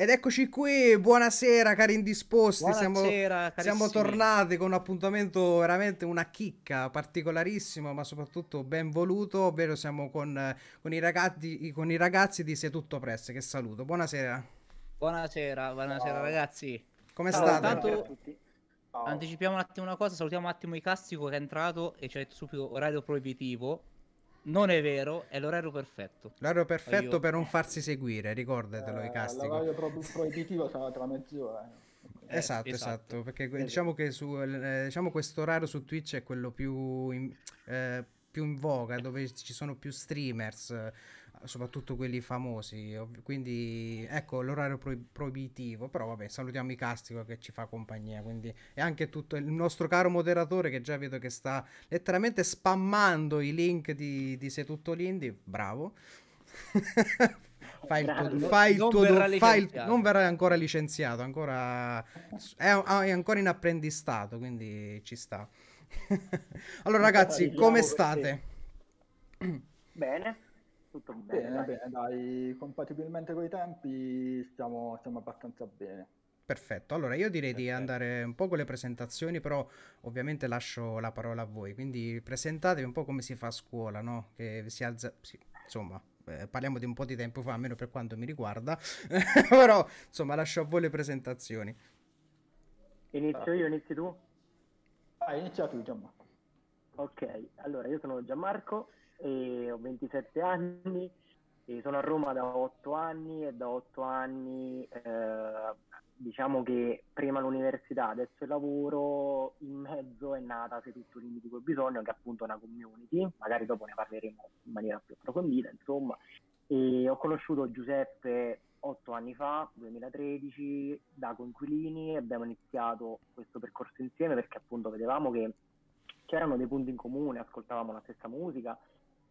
Ed eccoci qui, buonasera cari indisposti, Buonasera, siamo, siamo tornati con un appuntamento veramente una chicca, particolarissimo ma soprattutto ben voluto, ovvero siamo con, con i, ragazzi, con i ragazzi di Se Tutto Press, che saluto. Buonasera, Buonasera, buonasera Ciao. ragazzi. come Ciao, state? tanto- Buonasera a tutti. Ciao. Anticipiamo un attimo una cosa, salutiamo un attimo Icastico che è entrato e ci ha detto subito orario proibitivo. Non è vero, è l'orario perfetto. L'orario perfetto Io- per non farsi seguire, ricordatelo, Eh, Icastico. L'orario pro- proibitivo sarà tra mezz'ora. eh. Eh, Esatto, esatto. esatto, perché que- diciamo che su, eh, diciamo questo orario su Twitch è quello più in, eh, più in voga, dove ci sono più streamers, eh, soprattutto quelli famosi, quindi ecco l'orario pro- proibitivo, però vabbè, salutiamo Icastico che ci fa compagnia, quindi e anche tutto il nostro caro moderatore che già vedo che sta letteralmente spammando i link di, di Se Tutto L'Indie, bravo. Fai il tuo, fai il Non tuo fai il- non verrà ancora licenziato, ancora è, è ancora in apprendistato, quindi ci sta. allora ragazzi, come state? Bene, tutto bene. Bene, dai. bene, dai, compatibilmente con i tempi stiamo, stiamo abbastanza bene. Perfetto, allora io direi di Perfetto. andare un po' con le presentazioni, però ovviamente lascio la parola a voi, quindi presentatevi un po' come si fa a scuola, no? Che si alza, sì, insomma, eh, parliamo di un po' di tempo fa, almeno per quanto mi riguarda, però insomma lascio a voi le presentazioni. Inizio io, inizi tu? Ah, inizia tu, Gianmarco. Ok, allora io sono Gianmarco e ho 27 anni e sono a Roma da 8 anni e da 8 anni eh, diciamo che prima l'università, adesso il lavoro, in mezzo è nata Se tutto limiti col bisogno, che è appunto una community, magari dopo ne parleremo in maniera più approfondita, insomma. E ho conosciuto Giuseppe otto anni fa, 2013, da coinquilini abbiamo iniziato questo percorso insieme perché appunto vedevamo che c'erano dei punti in comune, ascoltavamo la stessa musica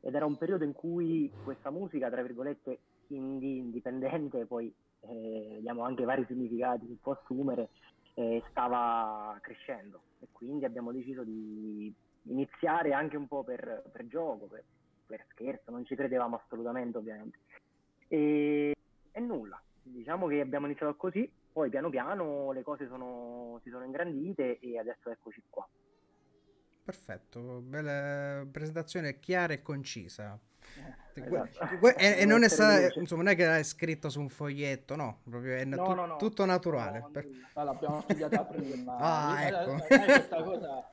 ed era un periodo in cui questa musica, tra virgolette, indie, indipendente, poi eh, diamo anche vari significati che può assumere, eh, stava crescendo e quindi abbiamo deciso di iniziare anche un po' per, per gioco, per, per scherzo, non ci credevamo assolutamente ovviamente. E, e nulla, diciamo che abbiamo iniziato così, poi piano piano le cose sono- si sono ingrandite e adesso eccoci qua. Perfetto, bella presentazione chiara e concisa. Eh, esatto. e, e non è stata, insomma, non è che è scritto su un foglietto, no, proprio è No, tu- no, no. tutto naturale. No, Per-. Ah, l'abbiamo studiata prima. Ah, Eh, ecco. eh,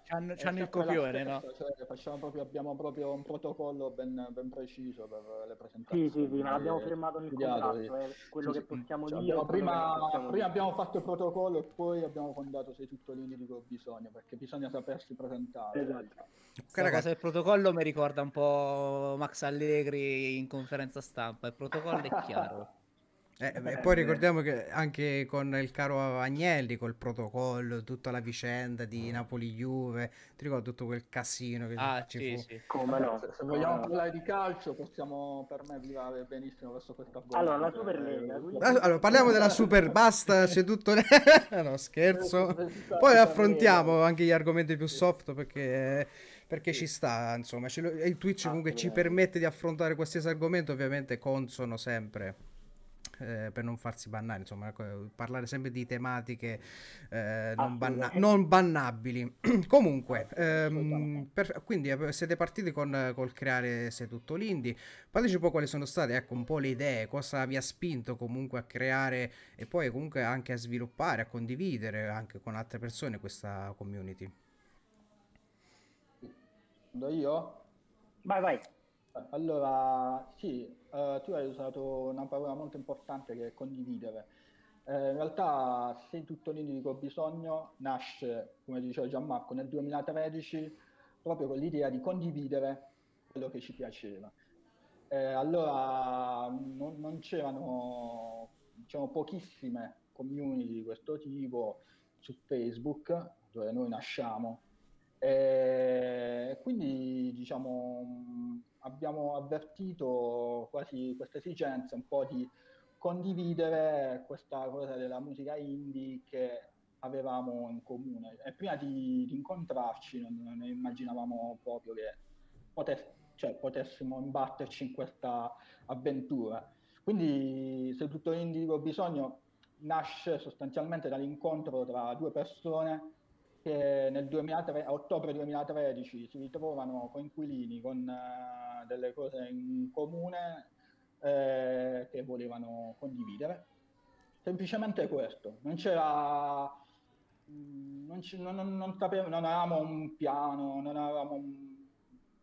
C'hanno, è c'hanno il copione, no? cioè, facciamo proprio, abbiamo proprio un protocollo ben, ben preciso per le presentazioni. Sì, sì, sì, ma l'abbiamo Eh, firmato nel contratto, è quello Sì, che possiamo Cioè, dire. abbiamo prima, possiamo prima abbiamo fatto il protocollo e poi abbiamo fondato Sei tutto lì di col bisogno, perché bisogna sapersi presentare. Esatto. Questa ragazzi- cosa del protocollo mi ricorda un po' Max Allegri in conferenza stampa. Il protocollo è chiaro. Eh, e poi ricordiamo che anche con il caro Agnelli, col protocollo, tutta la vicenda di Napoli-Juve, ti ricordo tutto quel casino che Ah, ci sì, fu? sì. Come no? Se, se vogliamo No, parlare di calcio, possiamo per me arrivare benissimo verso questo argomento. Allora, la Superlega, quindi- Ah, Allora, parliamo della Super Basta, c'è tutto... no, scherzo. Poi affrontiamo anche gli argomenti più soft perché, perché ci sta, insomma, e il Twitch comunque ci permette di affrontare qualsiasi argomento, ovviamente consono sempre. eh, per non farsi bannare, insomma, parlare sempre di tematiche eh, non, banna- Assolutamente. non bannabili. Comunque, ehm, per- quindi eh, siete partiti con, col creare Se tutto l'indie. Fateci un po' quali sono state, ecco, un po' le idee, cosa vi ha spinto comunque a creare e poi comunque anche a sviluppare, a condividere anche con altre persone questa community. Do io? Vai, vai. Allora, sì, eh, tu hai usato una parola molto importante che è condividere. Eh, in realtà, Sei tutto lì di col bisogno nasce, come diceva Gianmarco, nel 2013 proprio con l'idea di condividere quello che ci piaceva. Eh, allora, non, non c'erano, diciamo, pochissime community di questo tipo su Facebook, dove noi nasciamo. E quindi, diciamo, abbiamo avvertito quasi questa esigenza un po' di condividere questa cosa della musica indie che avevamo in comune. E prima di, di incontrarci non, non immaginavamo proprio che potess- cioè, potessimo imbatterci in questa avventura. Quindi, se tutto indie ho bisogno, nasce sostanzialmente dall'incontro tra due persone che nel 2003, a ottobre 2013 si ritrovano coinquilini con uh, delle cose in comune eh, che volevano condividere. Semplicemente questo, non c'era, mm, non, c- non, non, non, sapevo, non avevamo un piano, non avevamo un...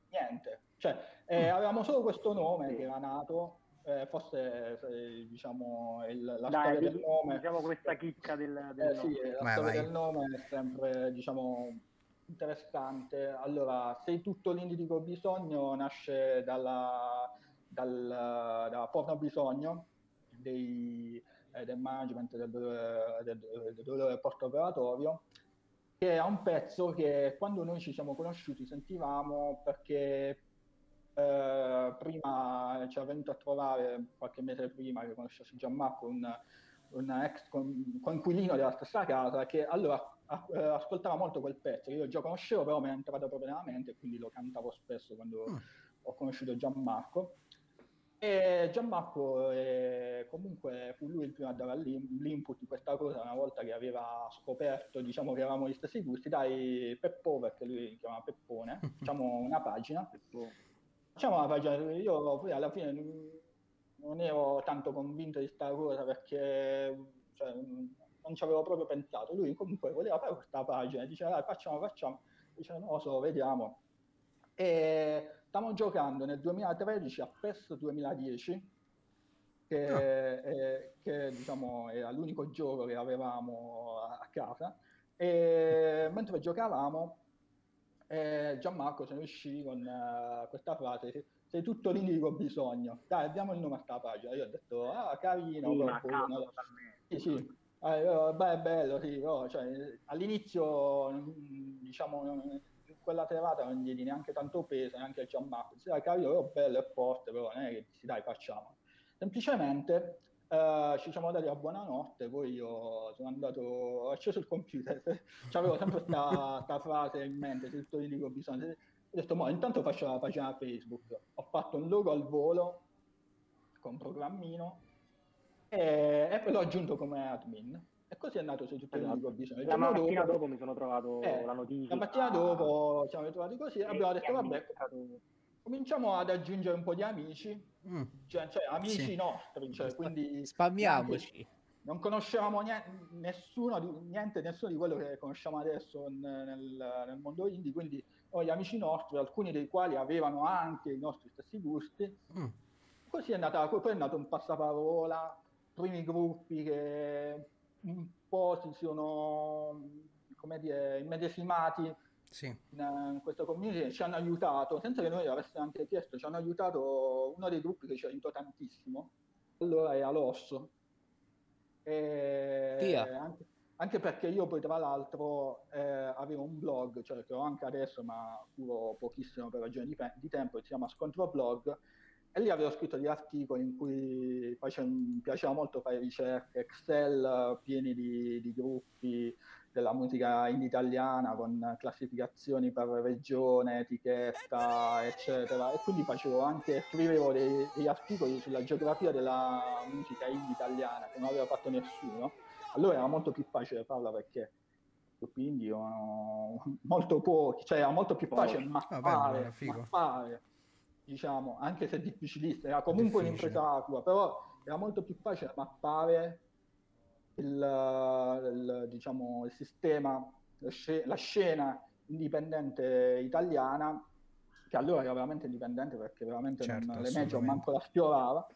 niente, cioè eh, mm. avevamo solo questo nome che era nato eh, forse eh, diciamo il, la Dai, storia del nome diciamo questa chicca del, del eh, sì, la vai, storia vai. del nome è sempre diciamo interessante allora sei tutto l'indico bisogno nasce dalla, dal, da porno bisogno dei, eh, del management del, del, del dolore porto operatorio che è un pezzo che quando noi ci siamo conosciuti sentivamo perché eh, prima ci è venuto a trovare qualche mese prima che conoscessi Gianmarco un, un ex coinquilino della stessa casa che allora eh, ascoltava molto quel pezzo che io già conoscevo però mi è entrato proprio nella mente quindi lo cantavo spesso quando mm. ho conosciuto Gianmarco e Gianmarco eh, comunque fu lui il primo a dare l'input di questa cosa una volta che aveva scoperto diciamo che avevamo gli stessi gusti dai Peppo perché lui chiama Peppone facciamo una pagina Facciamo la pagina, io poi alla fine non ero tanto convinto di questa cosa perché cioè, non ci avevo proprio pensato. Lui comunque voleva fare questa pagina, diceva dai facciamo, facciamo, dice non lo so, vediamo. E stavamo giocando nel 2013 a PES 2010, che, oh. è, che diciamo, era l'unico gioco che avevamo a casa, e mentre giocavamo e Gianmarco se ne uscì con uh, questa frase sei tutto l'indie che ho bisogno dai abbiamo il nome a sta pagina. Io ho detto ah carino sì, proprio, sì, sì. Eh, beh, bello sì oh, cioè, all'inizio diciamo quella serata non gli diedi neanche tanto peso neanche a Gianmarco. Dai carino oh, bello e forte però non è che si dai facciamo semplicemente Uh, ci siamo dati a buonanotte, poi io sono andato, ho acceso il computer, avevo sempre questa frase in mente, se tutto dico bisogno, ho detto, ma intanto faccio la pagina Facebook, ho fatto un logo al volo con programmino e, e poi l'ho aggiunto come admin. E così è nato su tutto esatto. il bisogno. La mattina dopo, dopo, mi sono trovato eh, la notifica. La mattina dopo ci siamo ritrovati così e abbiamo detto, vabbè, cominciamo ad aggiungere un po' di amici, mm. cioè, cioè, amici sì. nostri, cioè, quindi spammiamoci. Non conoscevamo niente, nessuno, niente, nessuno di quello che conosciamo adesso nel, nel mondo indie, quindi ho gli amici nostri, alcuni dei quali avevano anche i nostri stessi gusti. Mm. Così è nata, poi è nato un passaparola, primi gruppi che un po' si sono, come dire, immedesimati sì. in, in, questo community ci hanno aiutato, senza che noi avessimo anche chiesto, ci hanno aiutato uno dei gruppi che ci aiutò tantissimo, allora è Alosso. E anche, anche, perché io poi tra l'altro eh, avevo un blog, cioè che ho anche adesso ma curo pochissimo per ragioni di, di tempo, si chiama Scontro Blog, e lì avevo scritto degli articoli in cui mi piaceva molto fare ricerche, Excel pieni di, di gruppi, della musica indie italiana con classificazioni per regione, etichetta, eccetera. E quindi facevo anche, scrivevo dei, degli articoli sulla geografia della musica indie italiana che non aveva fatto nessuno. Allora era molto più facile farla perché gruppi indie erano molto pochi, cioè era molto più facile mappare, mappare diciamo, anche se difficilissimo, era comunque un'impresa acqua, però era molto più facile mappare il, il, diciamo, il sistema, la scena indipendente italiana, che allora era veramente indipendente perché veramente certo, non, le major manco la sfiorava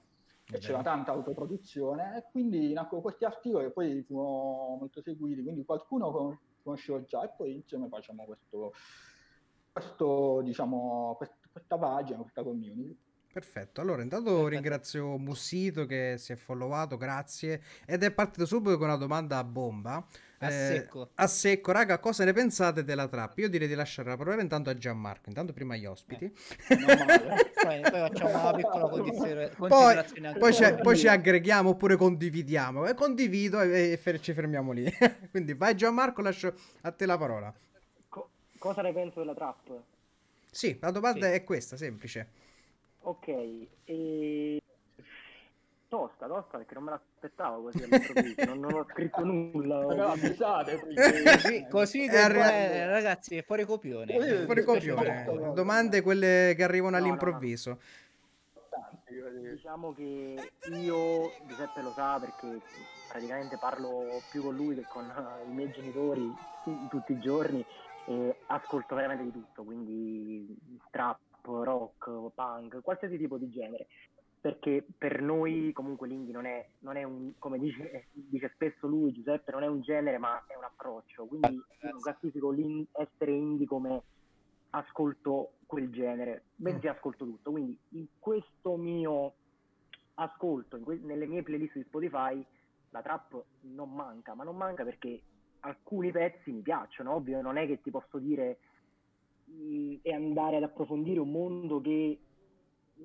e c'era tanta autoproduzione e quindi nacquero questi articoli che poi furono molto seguiti, quindi qualcuno conoscevo già e poi insieme facciamo questo, questo diciamo, questa pagina, questa community. Perfetto, allora intanto Perfetto. ringrazio Mussito che si è followato, grazie, ed è partito subito con una domanda a bomba. A eh, secco. A secco, raga, cosa ne pensate della trap? Io direi di lasciare la parola intanto a Gianmarco, intanto prima agli ospiti. Eh. poi, poi, facciamo una piccola condizione, poi, poi, ci, poi, ci, aggreghiamo oppure condividiamo. E condivido e, e ci fermiamo lì. Quindi vai Gianmarco, lascio a te la parola. Co- cosa ne penso della trap? Sì, la domanda sì. è questa, semplice. Ok, e... tosta, tosta perché non me l'aspettavo così all'improvviso, non, non ho scritto nulla. Però avvisate, quindi- Così, così arri- eh, ragazzi, è fuori copione. Eh, Fuori copione. Domande quelle che arrivano No, no, no. all'improvviso. importanti, quindi- Diciamo che io, Giuseppe lo sa perché praticamente parlo più con lui che con eh, i miei genitori tutti i giorni e ascolto veramente di tutto, quindi trap, rock, punk, qualsiasi tipo di genere. Perché per noi comunque l'indie non è, non è un, come dice, dice spesso lui, Giuseppe, non è un genere ma è un approccio. Quindi io non classifico l'in- essere indie come ascolto quel genere, bensì ascolto tutto. Quindi in questo mio ascolto, que- nelle mie playlist di Spotify, la trap non manca, ma non manca perché alcuni pezzi mi piacciono, ovvio, non è che ti posso dire mh, e andare ad approfondire un mondo che mh,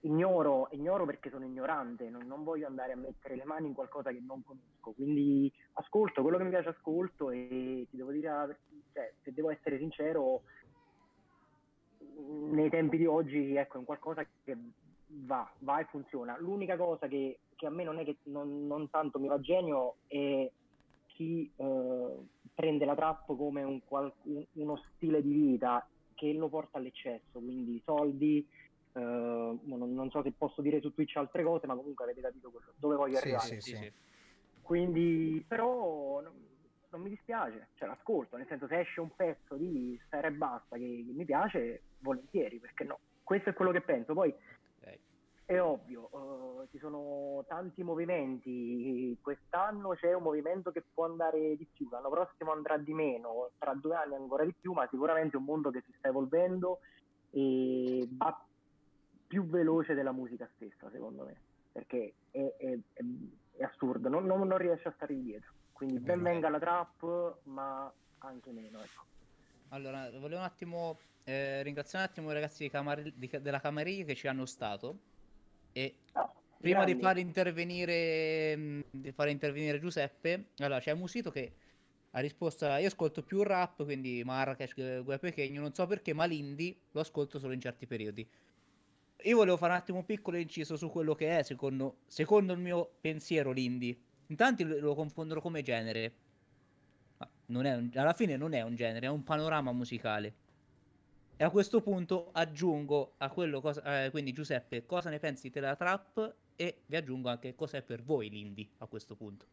ignoro, ignoro perché sono ignorante, non, non voglio andare a mettere le mani in qualcosa che non conosco, quindi ascolto quello che mi piace ascolto e ti devo dire, cioè, se devo essere sincero, nei tempi di oggi ecco, è un qualcosa che va, va e funziona. L'unica cosa che, che a me non è che non, non tanto mi va genio è chi eh, prende la trap come un uno stile di vita che lo porta all'eccesso, quindi soldi, eh, non, non so se posso dire su Twitch altre cose, ma comunque avete capito quello- dove voglio Sì, arrivare. sì, Sì. Quindi, però, non, non mi dispiace, cioè l'ascolto, nel senso se esce un pezzo di Sfera e Basta che, che mi piace, volentieri, perché no? Questo è quello che penso. Poi. È ovvio, eh, ci sono tanti movimenti, quest'anno c'è un movimento che può andare di più, l'anno prossimo andrà di meno, tra due anni ancora di più, ma sicuramente è un mondo che si sta evolvendo e va più veloce della musica stessa, secondo me, perché è, è- è- assurdo, non, non, non riesce a stare dietro. Quindi ben vero. venga la trap, ma anche meno, ecco. Allora, volevo un attimo eh, ringraziare un attimo i ragazzi di camar- di- della Camariglia che ci hanno stato e prima di far intervenire di fare intervenire Giuseppe, allora c'è Musito che ha risposto io ascolto più rap, quindi Marrakesh, eh, Guè Pechegno, non so perché, ma l'indie lo ascolto solo in certi periodi. Io volevo fare un attimo un piccolo inciso su quello che è, secondo, secondo il mio pensiero, l'indie. In tanti lo, confondono come genere. Ma non è un- alla fine non è un genere, è un panorama musicale. A questo punto aggiungo a quello cosa, eh, quindi Giuseppe, cosa ne pensi della trap e vi aggiungo anche cosa è per voi l'indie a questo punto.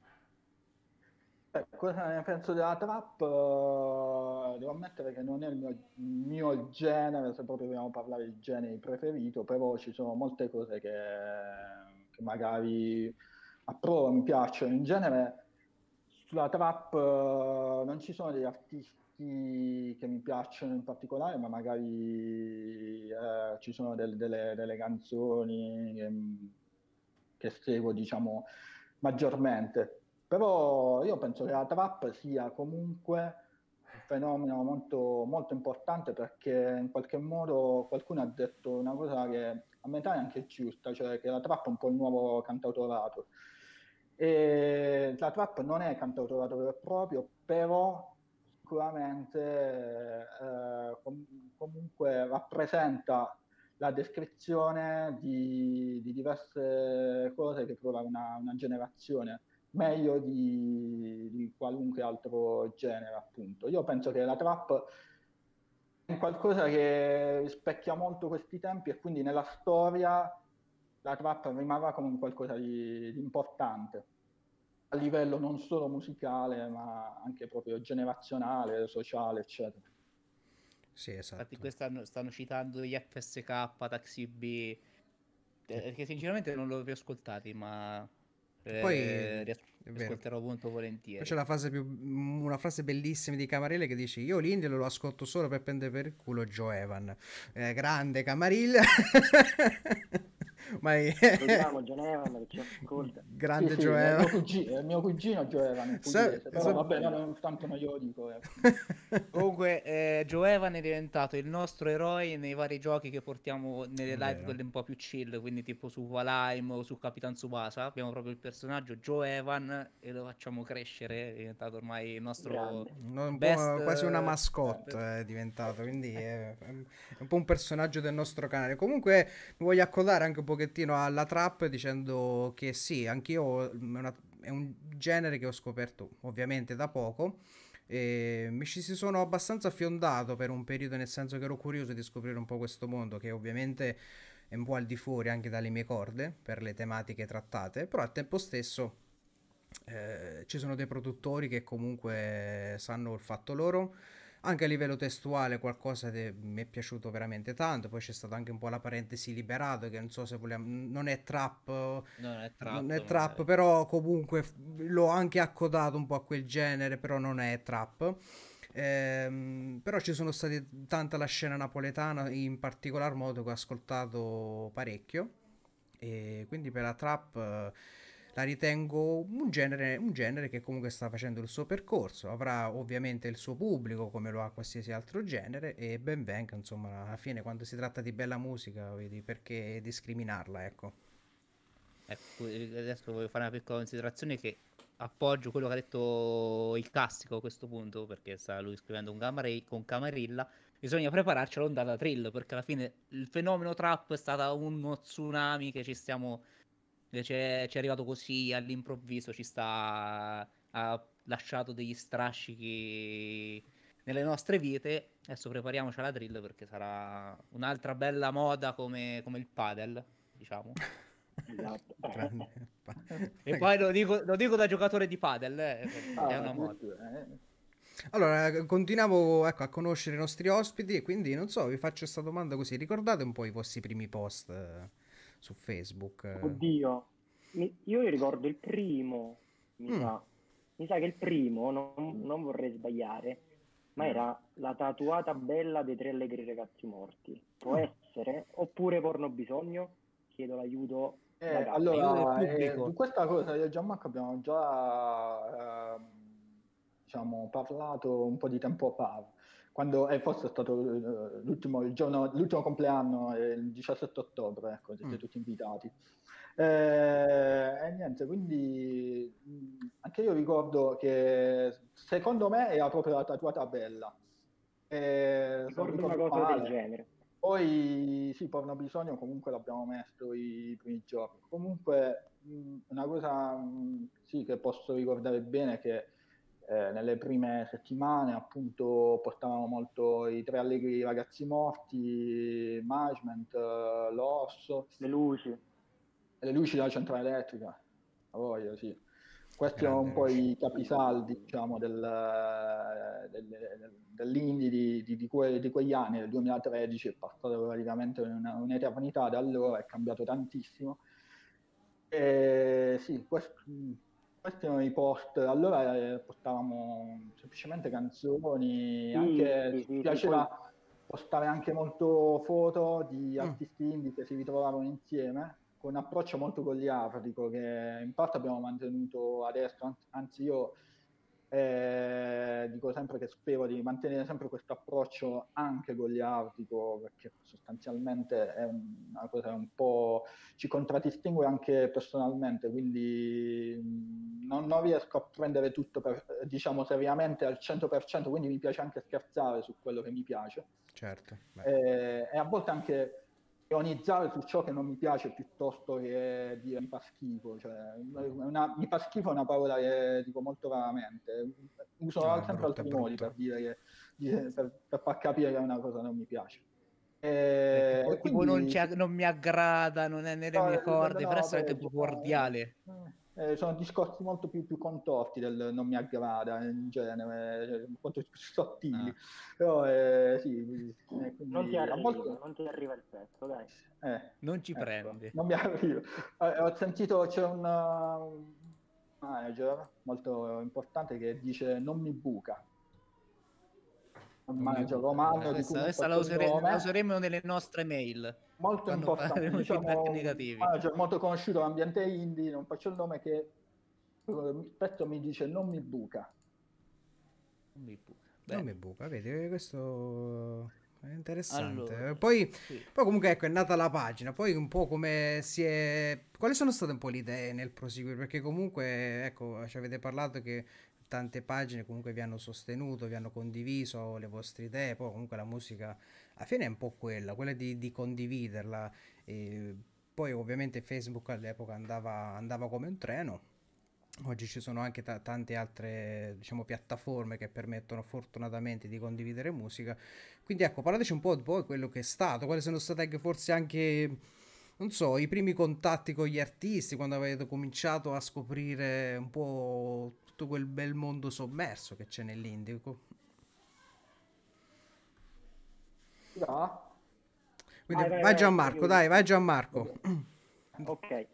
Eh, cosa ne penso della trap? Eh, Devo ammettere che non è il mio, mio genere, se proprio vogliamo parlare di generi preferito, però ci sono molte cose che, che magari approvo, mi piacciono. In genere sulla trap eh, non ci sono degli artisti che mi piacciono in particolare, ma magari eh, ci sono del- delle, delle canzoni che, che seguo, diciamo, maggiormente. Però io penso che la trap sia comunque un fenomeno molto, molto importante perché in qualche modo qualcuno ha detto una cosa che a metà è anche giusta, cioè che la trap è un po' il nuovo cantautorato. E la trap non è cantautorato vero e proprio, però sicuramente eh, com- comunque rappresenta la descrizione di, di diverse cose che prova una, una generazione meglio di, di qualunque altro genere, appunto. Io penso che la trap è qualcosa che rispecchia molto questi tempi e quindi nella storia la trap rimarrà come qualcosa di, di importante a livello non solo musicale, ma anche proprio generazionale, sociale, eccetera. Sì, esatto. Infatti quest'anno stanno citando gli FSK, Taxi B, eh, che sinceramente non li ho più ascoltati, ma eh, Poi, ascolterò molto Poi volentieri. c'è la frase più, una frase bellissima di Camarilla che dice io l'India lo ascolto solo per prendere per il culo Joe Evan. Eh, grande Camarilla. Ma è- Vediamo Geneva che ci ascolta. grande Sì, sì, è cugino, è mio cugino Giovanni, Sa- pugliese, però sa- vabbè, non, tanto non glielo dico. eh. Comunque, eh, Joe Evan è diventato il nostro eroe nei vari giochi che portiamo nelle live, vero. quelle un po' più chill, quindi tipo su Valheim o su Capitan Tsubasa. Abbiamo proprio il personaggio Joe Evan e lo facciamo crescere, è diventato ormai il nostro... Un po' Best, quasi una eh, mascotte è diventato, quindi è, è un po' un personaggio del nostro canale. Comunque mi voglio accodare anche un pochettino pochettino alla trap dicendo che sì, anch'io mm, è, una, è un genere che ho scoperto ovviamente da poco. E mi ci si sono abbastanza affiondato per un periodo, nel senso che ero curioso di scoprire un po' questo mondo che ovviamente è un po' al di fuori anche dalle mie corde per le tematiche trattate, però al tempo stesso eh, ci sono dei produttori che comunque sanno il fatto loro anche a livello testuale qualcosa che mi è piaciuto veramente tanto, poi c'è stata anche un po' la parentesi liberato che non so se vogliamo, non è trap, non è trap, non è trap però comunque l'ho anche accodato un po' a quel genere, però non è trap. Ehm, però ci sono stati tanta la scena napoletana in particolar modo che ho ascoltato parecchio e quindi per la trap la ritengo un genere, un genere che comunque sta facendo il suo percorso, avrà ovviamente il suo pubblico come lo ha qualsiasi altro genere e ben venga, insomma, alla fine quando si tratta di bella musica, vedi perché discriminarla, ecco. Ecco, adesso voglio fare una piccola considerazione che appoggio quello che ha detto il classico a questo punto, perché sta lui scrivendo un Camare- con Camarilla, bisogna prepararci all'ondata trill, perché alla fine il fenomeno trap è stato uno tsunami che ci stiamo Invece ci è arrivato così all'improvviso, ci sta. ha lasciato degli strascichi nelle nostre vite. Adesso prepariamoci alla drill perché sarà un'altra bella moda come, come il padel, diciamo. Esatto. e poi lo dico, lo dico, da giocatore di padel, eh, ah, è una moda. Eh. Allora, continuiamo ecco, a conoscere i nostri ospiti e quindi non so, vi faccio questa domanda così, ricordate un po' i vostri primi post su Facebook. Oddio, mi, io ricordo il primo, mi mm. sa. Mi sa che il primo, non, non vorrei sbagliare, ma era la tatuata bella dei tre allegri ragazzi morti. Può mm. essere? Oppure porno bisogno? Chiedo l'aiuto. Eh, allora, eh, su questa cosa io e Gianmarco abbiamo già eh, diciamo, parlato un po' di tempo fa quando eh, forse è stato uh, l'ultimo, il giorno, l'ultimo compleanno, eh, il 17 ottobre, ecco, siete mm. tutti invitati. Eh, e niente, quindi mh, anche io ricordo che secondo me era proprio la tatuata bella. Eh, ricordo una cosa male. del genere. Poi sì, porno bisogno comunque l'abbiamo messo i primi giorni. Comunque mh, una cosa mh, sì, che posso ricordare bene è che eh, nelle prime settimane appunto portavamo molto i tre allegri ragazzi morti, management, eh, l'orso. Le luci. Le luci della centrale elettrica, a voglia, sì. Questi erano un po' i capisaldi diciamo, del, del, del, dell'indie di, di, di, que, di, quegli anni, del 2013, è passato praticamente una, un'eternità da allora, è cambiato tantissimo. E sì, questo, questi erano i post, allora eh, portavamo semplicemente canzoni, anche sì, sì, piaceva poi... postare anche molto foto di mm. artisti mm. indie che si ritrovavano insieme con un approccio molto goliardico che in parte abbiamo mantenuto adesso, anzi io eh, dico sempre che spero di mantenere sempre questo approccio anche goliardico perché sostanzialmente è una cosa un po' ci contraddistingue anche personalmente quindi mm, non, non riesco a prendere tutto per, diciamo seriamente al 100% quindi mi piace anche scherzare su quello che mi piace. Certo eh, e a volte anche ironizzare su ciò che non mi piace piuttosto che dire mi fa schifo. Cioè, una, mi fa schifo è una parola che dico molto raramente. Uso ah, sempre altri brutta. modi per dire che, per, per, far capire che una cosa non mi piace. E, e quindi... non, non, mi aggrada, non è nelle no, mie corde, no, però è anche più cordiale. Eh eh, sono discorsi molto più, più, contorti del non mi aggrada in genere, cioè, molto più sottili. Ah. Però eh, sì, eh, non, ti arriva, volte... non ti arriva il pezzo, dai. Eh, non ci ecco, prende. Non mi arriva. Eh, ho sentito c'è un manager molto importante che dice non mi buca manager romano adesso, adesso la, usere, la, useremo nelle nostre mail molto importante diciamo, negativi. manager molto conosciuto l'ambiente indie non faccio il nome che spesso mi dice non mi buca non mi buca, non mi buca vedi questo è interessante. Allora, poi, sì. poi comunque ecco è nata la pagina poi un po' come si è quali sono state un po' le idee nel proseguire? Perché comunque ecco ci avete parlato che tante pagine comunque vi hanno sostenuto, vi hanno condiviso le vostre idee, poi comunque la musica alla fine è un po' quella, quella di, di condividerla. E poi ovviamente Facebook all'epoca andava, andava come un treno. Oggi ci sono anche ta- tante altre diciamo, piattaforme che permettono fortunatamente di condividere musica. Quindi ecco, parlateci un po' di poi quello che è stato, quali sono state anche forse anche, non so, i primi contatti con gli artisti, quando avete cominciato a scoprire un po' tutto quel bel mondo sommerso che c'è nell'Indico. No? Quindi Vai, vai, vai vai, Gianmarco, dai, vai Gianmarco. Ok,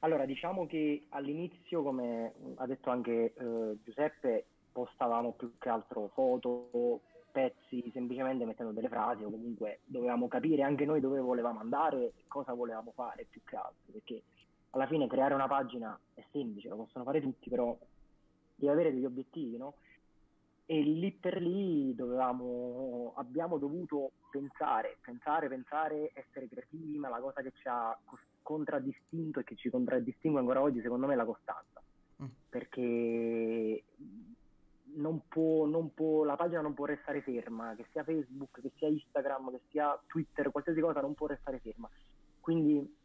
allora diciamo che all'inizio, come ha detto anche eh, Giuseppe, postavamo più che altro foto, pezzi, semplicemente mettendo delle frasi o comunque dovevamo capire anche noi dove volevamo andare e cosa volevamo fare più che altro, perché alla fine creare una pagina è semplice, lo possono fare tutti, però devi avere degli obiettivi, no? E lì per lì dovevamo, abbiamo dovuto pensare, pensare, pensare, essere creativi, ma la cosa che ci ha contraddistinto e che ci contraddistingue ancora oggi, secondo me, è la costanza. Mm. Perché non può, non può- la pagina non può restare ferma, che sia Facebook, che sia Instagram, che sia Twitter, qualsiasi cosa non può restare ferma. Quindi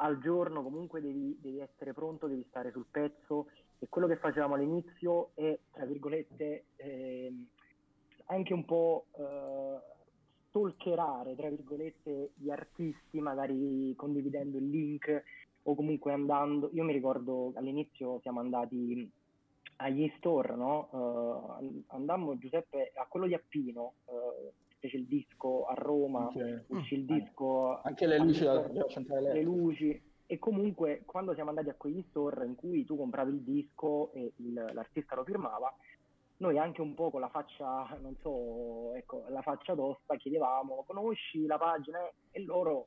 al giorno comunque devi, devi essere pronto, devi stare sul pezzo e quello che facevamo all'inizio è, tra virgolette, ehm, anche un po' eh, stalkerare, tra virgolette, gli artisti, magari condividendo il link o comunque andando. Io mi ricordo all'inizio siamo andati agli store, no? Eh, andammo, Giuseppe, a quello di Appino, eh, fece il disco a Roma, Anche, uscì il disco anche le luci centrale le luci. E comunque quando siamo andati a quegli store in cui tu compravi il disco e il- l'artista lo firmava noi anche un po' con la faccia non so ecco la faccia tosta chiedevamo conosci la pagina? E loro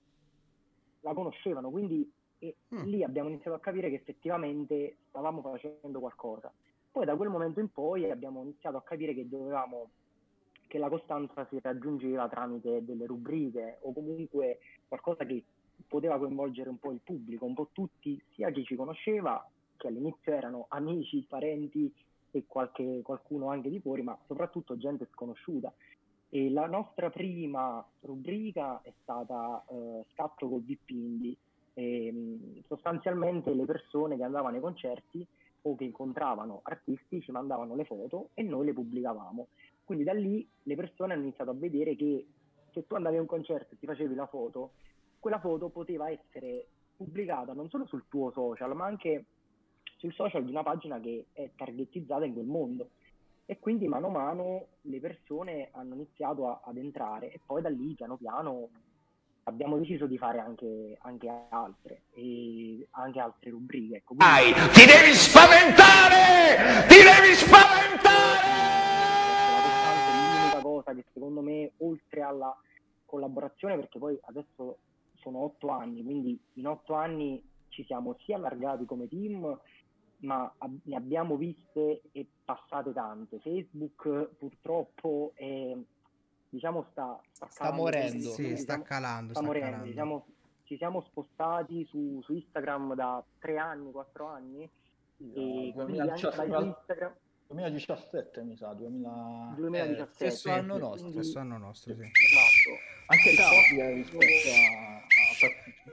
la conoscevano. Quindi Mm. lì abbiamo iniziato a capire che effettivamente stavamo facendo qualcosa. Poi da quel momento in poi abbiamo iniziato a capire che dovevamo che la costanza si raggiungeva tramite delle rubriche o comunque qualcosa che poteva coinvolgere un po' il pubblico, un po' tutti, sia chi ci conosceva, che all'inizio erano amici, parenti e qualche, qualcuno anche di fuori, ma soprattutto gente sconosciuta. E la nostra prima rubrica è stata eh, Scatto col VIP Indie. E, mh, sostanzialmente le persone che andavano ai concerti o che incontravano artisti ci mandavano le foto e noi le pubblicavamo. Quindi da lì le persone hanno iniziato a vedere che se tu andavi a un concerto e ti facevi la foto, quella foto poteva essere pubblicata non solo sul tuo social, ma anche sul social di una pagina che è targetizzata in quel mondo. E quindi mano a mano le persone hanno iniziato a- ad entrare e poi da lì piano piano abbiamo deciso di fare anche, anche altre, e anche altre rubriche. Ecco, quindi- ti devi spaventare! Ti devi spaventare! Che secondo me, oltre alla collaborazione, perché poi adesso sono otto anni, quindi in otto anni ci siamo sia allargati come team, ma ab- ne abbiamo viste e passate tante. Facebook purtroppo è, diciamo sta, Sta calando morendo. Sì, quindi sta calando, sta sta morendo. calando. Ci siamo, ci siamo spostati su, su Instagram da tre anni, quattro anni, e quindi anche 2017, da Instagram 2017 mi sa, 2000... 2017. stesso anno nostro. quindi- Stesso anno nostro, sì. Esatto. Anche tardi eh, rispetto a... a-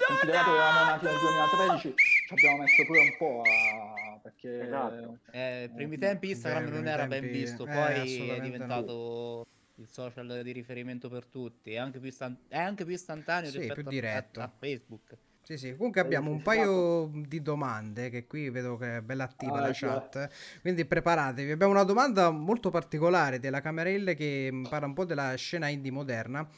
considerato che eravamo nati nel 2013, ci abbiamo messo pure un po' a... perché... Esatto. Eh, primi tempi Instagram Beh, non era ben tempi- visto, eh, poi è assolutamente diventato il social di riferimento per tutti, è anche più, istan- è anche più istantaneo Sì, rispetto più a, a Facebook. Sì, sì. Comunque abbiamo un sì, paio di domande che qui vedo che è bella attiva Ah, la sì, chat. Quindi preparatevi. Abbiamo una domanda molto particolare della Camarella che mm, parla un po' della scena indie moderna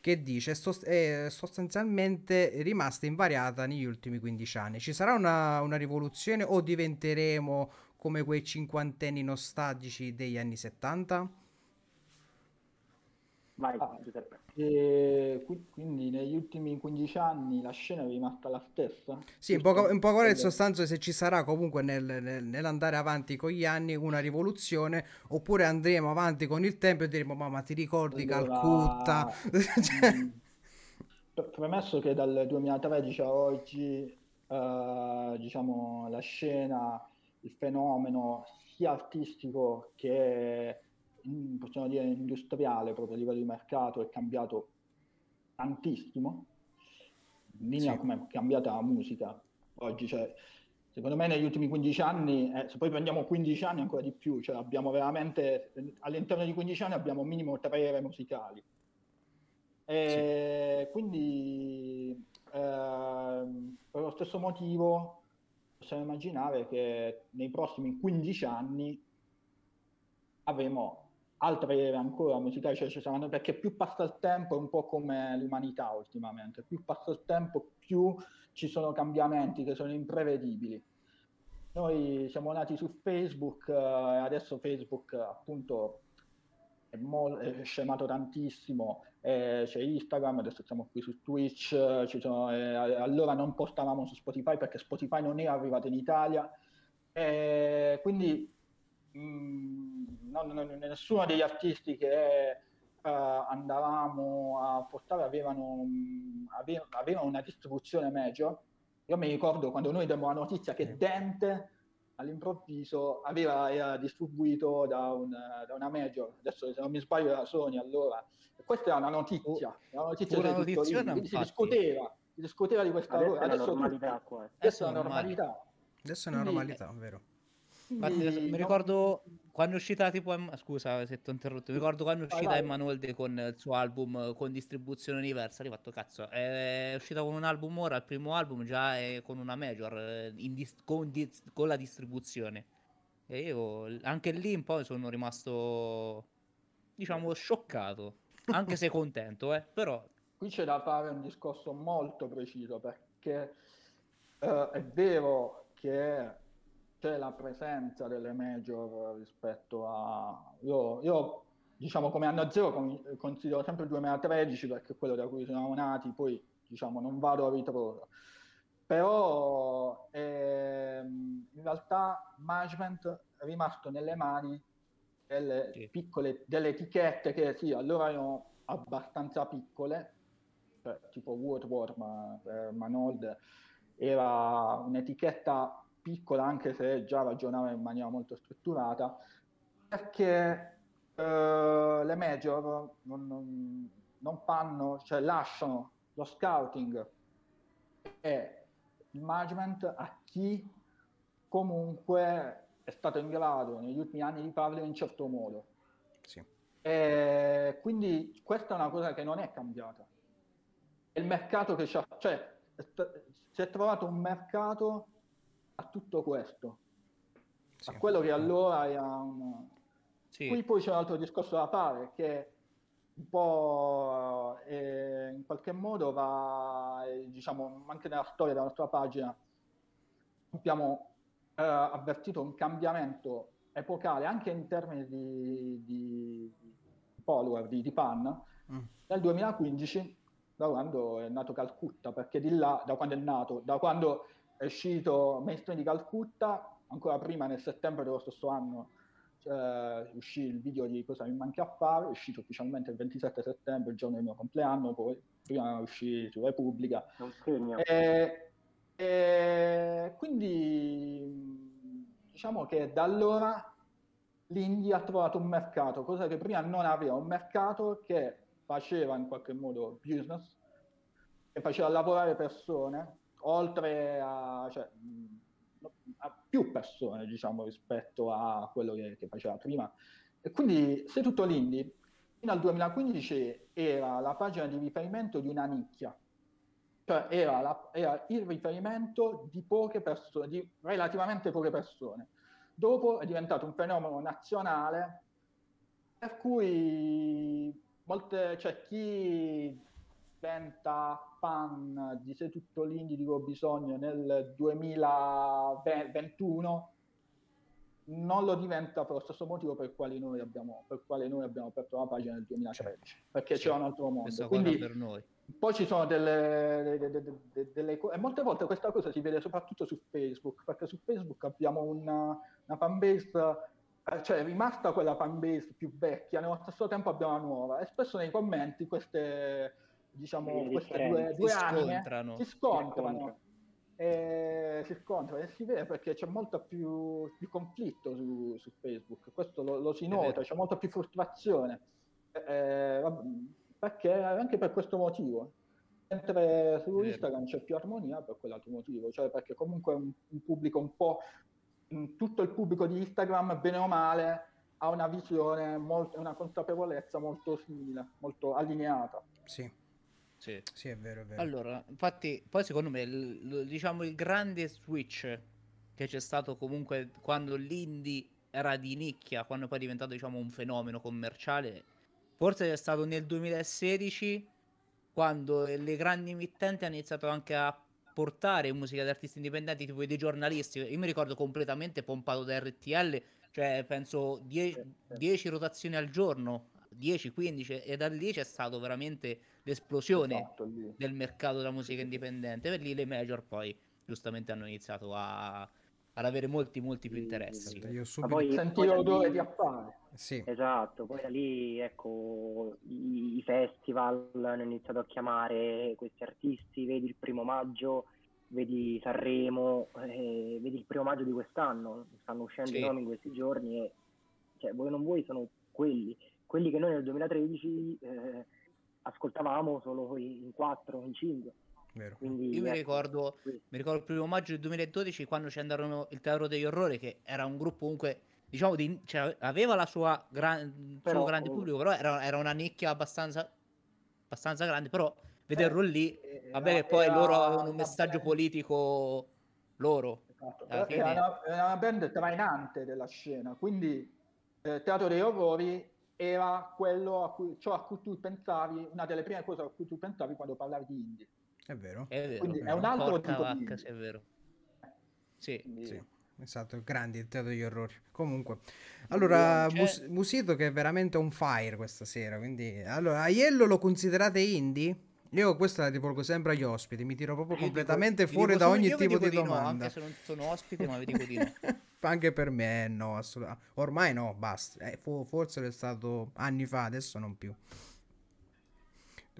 che dice "Sos- è sostanzialmente rimasta invariata negli ultimi 15 anni. Ci sarà una, una rivoluzione o diventeremo come quei cinquantenni nostalgici degli anni 70? Vai, Ah. Giuseppe. E qui- quindi negli ultimi 15 anni la scena è rimasta la stessa? Sì, in Giusto? poco, in poco in sostanza se ci sarà comunque nel- nel- nell'andare avanti con gli anni una rivoluzione oppure andremo avanti con il tempo e diremo mamma ti ricordi Allora, Calcutta? Cioè, mm, pre- premesso che dal 2013 a oggi, eh, diciamo, la scena, il fenomeno sia artistico che possiamo dire industriale proprio a livello di mercato è cambiato tantissimo. in linea Sì. come è cambiata la musica oggi. Cioè, secondo me negli ultimi 15 anni, eh, se poi prendiamo 15 anni ancora di più, cioè abbiamo veramente, all'interno di 15 anni abbiamo minimo tre ere musicali. E quindi ehm, per lo stesso motivo possiamo immaginare che nei prossimi 15 anni avremo altre ancora musicali, cioè ci saranno, perché più passa il tempo è un po' come l'umanità ultimamente, più passa il tempo più ci sono cambiamenti che sono imprevedibili. Noi siamo nati su Facebook eh, e adesso Facebook eh, appunto è, mo- è scemato tantissimo, eh, c'è Instagram, adesso siamo qui su Twitch, eh, sono- eh, allora non postavamo su Spotify perché Spotify non era arrivato in Italia, e quindi mh, non- non- nessuno degli artisti che eh, andavamo a portare avevano, mh, ave- avevano una distribuzione major. Io mi ricordo quando noi diamo la notizia che. Dente all'improvviso aveva, era distribuito da, un- da una major, adesso se non mi sbaglio era Sony allora. E questa era una notizia, era una notizia una si discuteva, si discuteva di questa Adesso cosa. è la Adesso, normalità tutti- qua. adesso è la normale. normalità. Adesso è una Quindi- normalità, vero? Infatti, Quindi mi ricordo quando è uscita tipo Em- scusa se ti ho interrotto mi ricordo quando è Vai, uscita vai. Emanuelde con il suo album eh, con distribuzione Universal ho fatto cazzo è uscita con un album ora il primo album già è con una major eh, dis- con, dis- con la distribuzione. E io anche lì un po' sono rimasto diciamo scioccato anche se contento eh però qui c'è da fare un discorso molto preciso perché eh, è vero che c'è la presenza delle major rispetto a... Io, io, diciamo come anno zero con- considero sempre il 2013 perché è quello da cui siamo nati, poi diciamo non vado a ritroso. Però ehm, in realtà management è rimasto nelle mani delle Sì. piccole delle etichette che sì, allora erano abbastanza piccole, cioè, tipo Woodward, ma per Manold era un'etichetta piccola anche se già ragionava in maniera molto strutturata, perché eh, le major non, non- non fanno, cioè lasciano lo scouting e il management a chi comunque è stato in grado negli ultimi anni di farlo in un certo modo. Sì. E quindi questa è una cosa che non è cambiata. È il mercato che c'ha, cioè si è trovato un mercato a tutto questo, Sì. a quello che allora era un... sì Qui poi c'è un altro discorso da fare che un po' eh, in qualche modo va, eh, diciamo, anche nella storia della nostra pagina abbiamo eh, avvertito un cambiamento epocale anche in termini di, di follower, di, di pan, Mm. nel 2015 da quando è nato Calcutta, perché di là, da quando è nato, da quando è uscito Mainstream di Calcutta, ancora prima nel settembre dello stesso anno eh, uscì il video di Cosa mi manca a fare, è uscito ufficialmente il 27 settembre, il giorno del mio compleanno, poi prima uscì su Repubblica. E, e quindi mh, diciamo che da allora l'India ha trovato un mercato, cosa che prima non aveva, un mercato che faceva in qualche modo business, che faceva lavorare persone, oltre a, cioè, a più persone, diciamo, rispetto a quello che, che faceva prima. E quindi se tutto l'Indie fino al 2015 era la pagina di riferimento di una nicchia, cioè era, la- era il riferimento di poche persone, di relativamente poche persone. Dopo è diventato un fenomeno nazionale per cui molte, cioè chi diventa fan di Se tutto l'indie dico bisogno nel 2021 non lo diventa per lo stesso motivo per, quale noi abbiamo, per quale noi abbiamo aperto la pagina nel 2013 perché Sì, c'è un altro mondo. Quindi per noi. poi ci sono delle, de- de- de- de- delle cose, e molte volte questa cosa si vede soprattutto su Facebook, perché su Facebook abbiamo una, una fanbase, eh, cioè è rimasta quella fanbase più vecchia, nello stesso tempo abbiamo una nuova, e spesso nei commenti queste, diciamo, queste due, due Si anime scontrano. si scontrano. E si scontrano e si vede perché c'è molto più, più conflitto su, su Facebook, questo lo, lo si nota, c'è molta più frustrazione, eh, perché anche per questo motivo. mentre su Instagram c'è più armonia per quell'altro motivo, cioè perché comunque un, un pubblico un po', tutto il pubblico di Instagram, bene o male, ha una visione, molto, una consapevolezza molto simile, molto allineata. Sì. Sì. sì, è vero, è vero. Allora, infatti, poi secondo me, il, diciamo, il grande switch che c'è stato comunque quando l'indie era di nicchia, quando poi è diventato, diciamo, un fenomeno commerciale, forse è stato nel 2016, quando le grandi emittenti hanno iniziato anche a portare musica di artisti indipendenti, tipo dei giornalisti. Io mi ricordo completamente pompato da RTL, cioè penso 10 rotazioni al giorno, 10-15, e da lì c'è stato veramente l'esplosione Esatto, del mercato della musica indipendente. Per lì le major poi giustamente hanno iniziato a, ad avere molti, molti più Sì, interessi. Io Ma subito... poi, Sentire poi da odore lì- di affare. Sì, Esatto, poi da lì ecco i, i festival hanno iniziato a chiamare questi artisti, vedi il primo maggio, vedi Sanremo, eh, vedi il primo maggio di quest'anno, stanno uscendo Sì. i nomi in questi giorni e cioè, voi non vuoi sono quelli, quelli che noi nel 2013 eh, ascoltavamo solo in 4, in 5. vero. Quindi, Io mi ecco, ricordo, mi ricordo il primo maggio del 2012 quando ci andarono il Teatro degli Orrori, che era un gruppo comunque, diciamo, di, cioè, aveva la sua gran- Però- suo grande pubblico, però era, era una nicchia abbastanza, abbastanza grande, però vederlo lì, Eh, vabbè era- che poi era loro avevano un messaggio band- politico loro. Esatto, era una band trainante della scena, quindi eh, Teatro degli Orrori era quello a cui, ciò a cui tu pensavi, una delle prime cose a cui tu pensavi quando parlavi di indie. È vero. È vero. Quindi è un altro Porca tipo di vacca, sì, è vero. Sì. Quindi- Sì, esatto, grandi il teatro degli orrori. Comunque, allora, Mus- Musito che è veramente on fire questa sera, quindi... Allora, Aiello lo considerate indie? Io questa la rivolgo sempre agli ospiti, mi tiro proprio Io dico- completamente vi fuori dico da ogni tipo dico di no, domanda. anche se non sono ospite, ma vi dico di no. Anche per me no, assolutamente. Ormai no, basta. Eh, fo- forse è stato anni fa, adesso non più.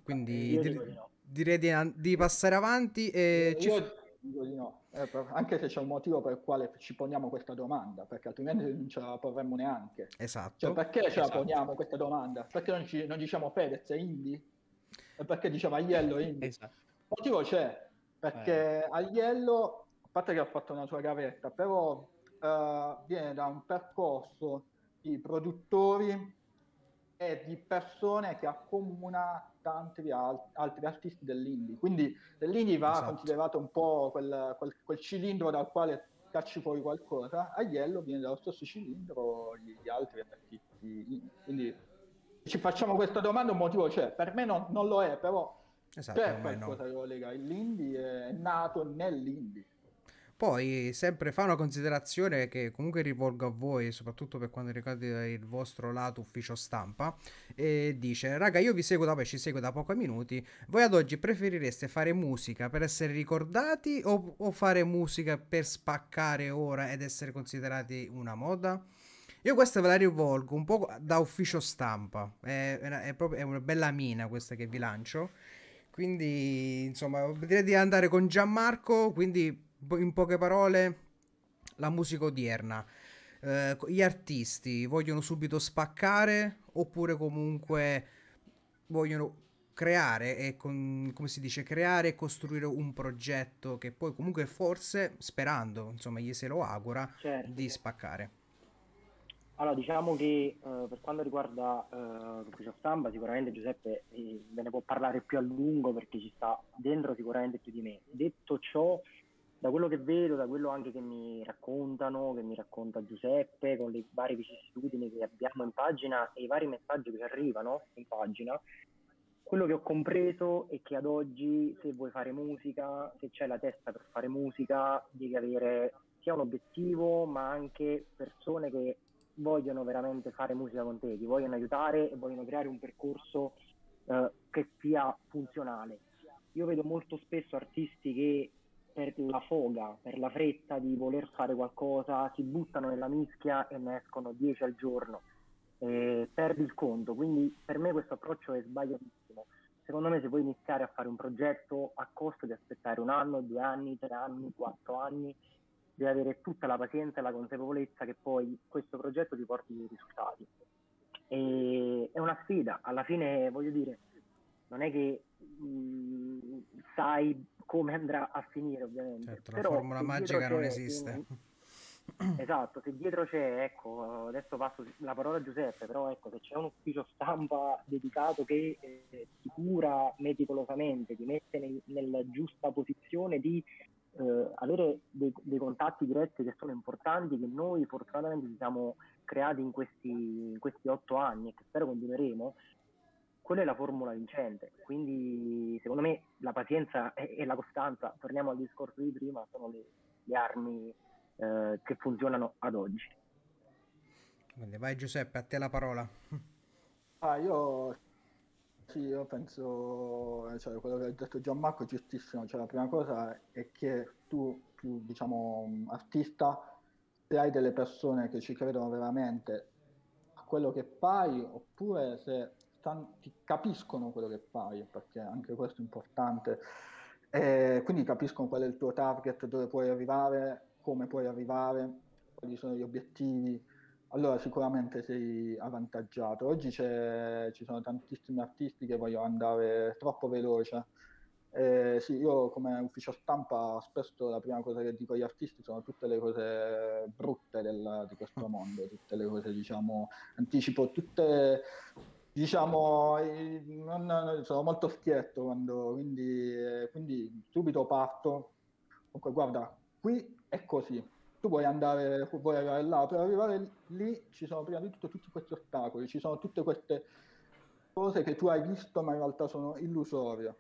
Quindi dir- dico di no. direi di, an- di passare avanti e ci Io dico di no, eh, per- anche se c'è un motivo per il quale ci poniamo questa domanda, perché altrimenti non ce la porremmo neanche. Esatto. Cioè, perché ce la Esatto. poniamo questa domanda? Perché non, ci- non diciamo Fedez è indie? E perché diciamo Aiello è indie? Esatto. Il motivo c'è, perché Aiello, a parte che ha fatto una sua gavetta, però eh, viene da un percorso di produttori e di persone che accomuna tanti al- altri artisti dell'indie. Quindi l'indie va Esatto. considerato un po' quel, quel- quel cilindro dal quale cacci fuori qualcosa. Aiello viene dallo stesso cilindro di, di altri artisti. Quindi ci facciamo questa domanda, un motivo c'è. Per me non, non lo è, però Esatto, c'è ormai no. qualcosa che lo lega. L'indie è nato nell'indie. Poi sempre fa una considerazione che comunque rivolgo a voi, soprattutto per quanto riguarda il vostro lato ufficio stampa, e dice, raga io vi seguo da, beh, ci seguo da pochi minuti, voi ad oggi preferireste fare musica per essere ricordati o, o fare musica per spaccare ora ed essere considerati una moda? Io questa ve la rivolgo un po' da ufficio stampa, è, è proprio, è una bella mina questa che vi lancio, quindi insomma direi di andare con Gianmarco, quindi in poche parole la musica odierna. Eh, gli artisti vogliono subito spaccare oppure comunque vogliono creare e con- come si dice creare e costruire un progetto che poi comunque forse sperando insomma gli se lo augura Certo. di spaccare Allora, diciamo che eh, per quanto riguarda eh, l'ufficio stampa, sicuramente Giuseppe eh, ve ne può parlare più a lungo perché ci sta dentro sicuramente più di me. Detto ciò, da quello che vedo, da quello anche che mi raccontano, che mi racconta Giuseppe, con le varie vicissitudini che abbiamo in pagina e i vari messaggi che ci arrivano in pagina, quello che ho compreso è che ad oggi se vuoi fare musica, se c'è la testa per fare musica, devi avere sia un obiettivo, ma anche persone che vogliono veramente fare musica con te, ti vogliono aiutare e vogliono creare un percorso eh, che sia funzionale. Io vedo molto spesso artisti che per la foga, per la fretta di voler fare qualcosa, si buttano nella mischia e ne escono 10 al giorno. E perdi il conto, quindi per me questo approccio è sbagliatissimo. Secondo me se vuoi iniziare a fare un progetto a costo di aspettare un anno, due anni, tre anni, quattro anni, devi avere tutta la pazienza e la consapevolezza che poi questo progetto ti porti dei risultati. E è una sfida, alla fine voglio dire, non è che mh, sai come andrà a finire ovviamente. Certo, la Però formula se dietro magica non esiste. Esatto, se dietro c'è, ecco, adesso passo la parola a Giuseppe, però ecco, se c'è un ufficio stampa dedicato che eh, ti cura meticolosamente, ti mette nel- nella giusta posizione di eh, avere dei, dei contatti diretti che sono importanti, che noi fortunatamente ci siamo creati in questi, in questi otto anni e che spero continueremo, quella è la formula vincente. Quindi secondo me la pazienza e, e la costanza, torniamo al discorso di prima, sono le, le armi eh, che funzionano ad oggi. Quindi vai Giuseppe, a te la parola. Ah, io sì, io penso, cioè, quello che ha detto Gianmarco è giustissimo, cioè, la prima cosa è che tu, più diciamo artista, se hai delle persone che ci credono veramente a quello che fai, oppure se stan- ti capiscono quello che fai, perché anche questo è importante, e quindi capiscono qual è il tuo target, dove puoi arrivare, come puoi arrivare, quali sono gli obiettivi allora sicuramente sei avvantaggiato. Oggi ci sono tantissimi artisti che vogliono andare troppo veloce. Eh, sì, io come ufficio stampa spesso la prima cosa che dico agli artisti sono tutte le cose brutte del- di questo mondo, tutte le cose, diciamo, anticipo tutte, diciamo, i- non- sono molto schietto quando, quindi, eh, quindi subito parto. Comunque, guarda, qui è così. Tu vuoi andare, vuoi arrivare là, per arrivare lì ci sono prima di tutto tutti questi ostacoli, ci sono tutte queste cose che tu hai visto ma in realtà sono illusorie.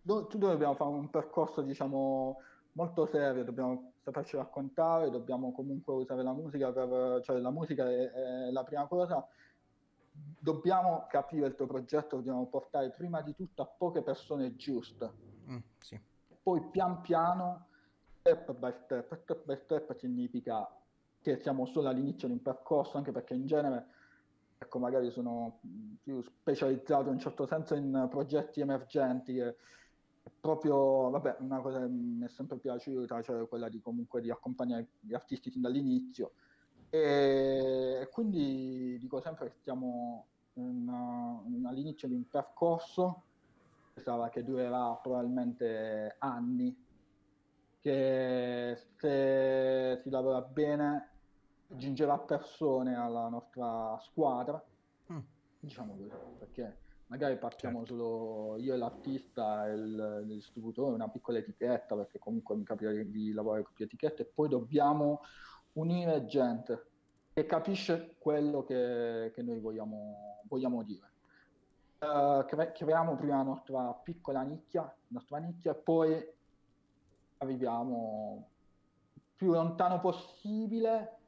Do- tu dobbiamo fare un percorso, diciamo, molto serio, dobbiamo saperci raccontare, dobbiamo comunque usare la musica per, cioè la musica è, è la prima cosa. Dobbiamo capire il tuo progetto, dobbiamo portare prima di tutto a poche persone giuste Mm, sì. poi pian piano, step by step, step by step significa che siamo solo all'inizio di un percorso, anche perché in genere, ecco, magari sono più specializzato in un certo senso in progetti emergenti, è proprio, vabbè, una cosa che mi è sempre piaciuta, cioè quella di comunque di accompagnare gli artisti fin dall'inizio. E, quindi dico sempre che siamo uh, in- all'inizio di un percorso che durerà probabilmente anni, che se si lavora bene aggiungerà persone alla nostra squadra, Mm, diciamo così, perché magari partiamo Certo. solo io e l'artista e il, il distributore, una piccola etichetta, perché comunque mi capita di, di lavorare con più etichette, e poi dobbiamo unire gente che capisce quello che, che noi vogliamo, vogliamo dire. Eh, cre- creiamo prima la nostra piccola nicchia, la nostra nicchia, e poi arriviamo più lontano possibile,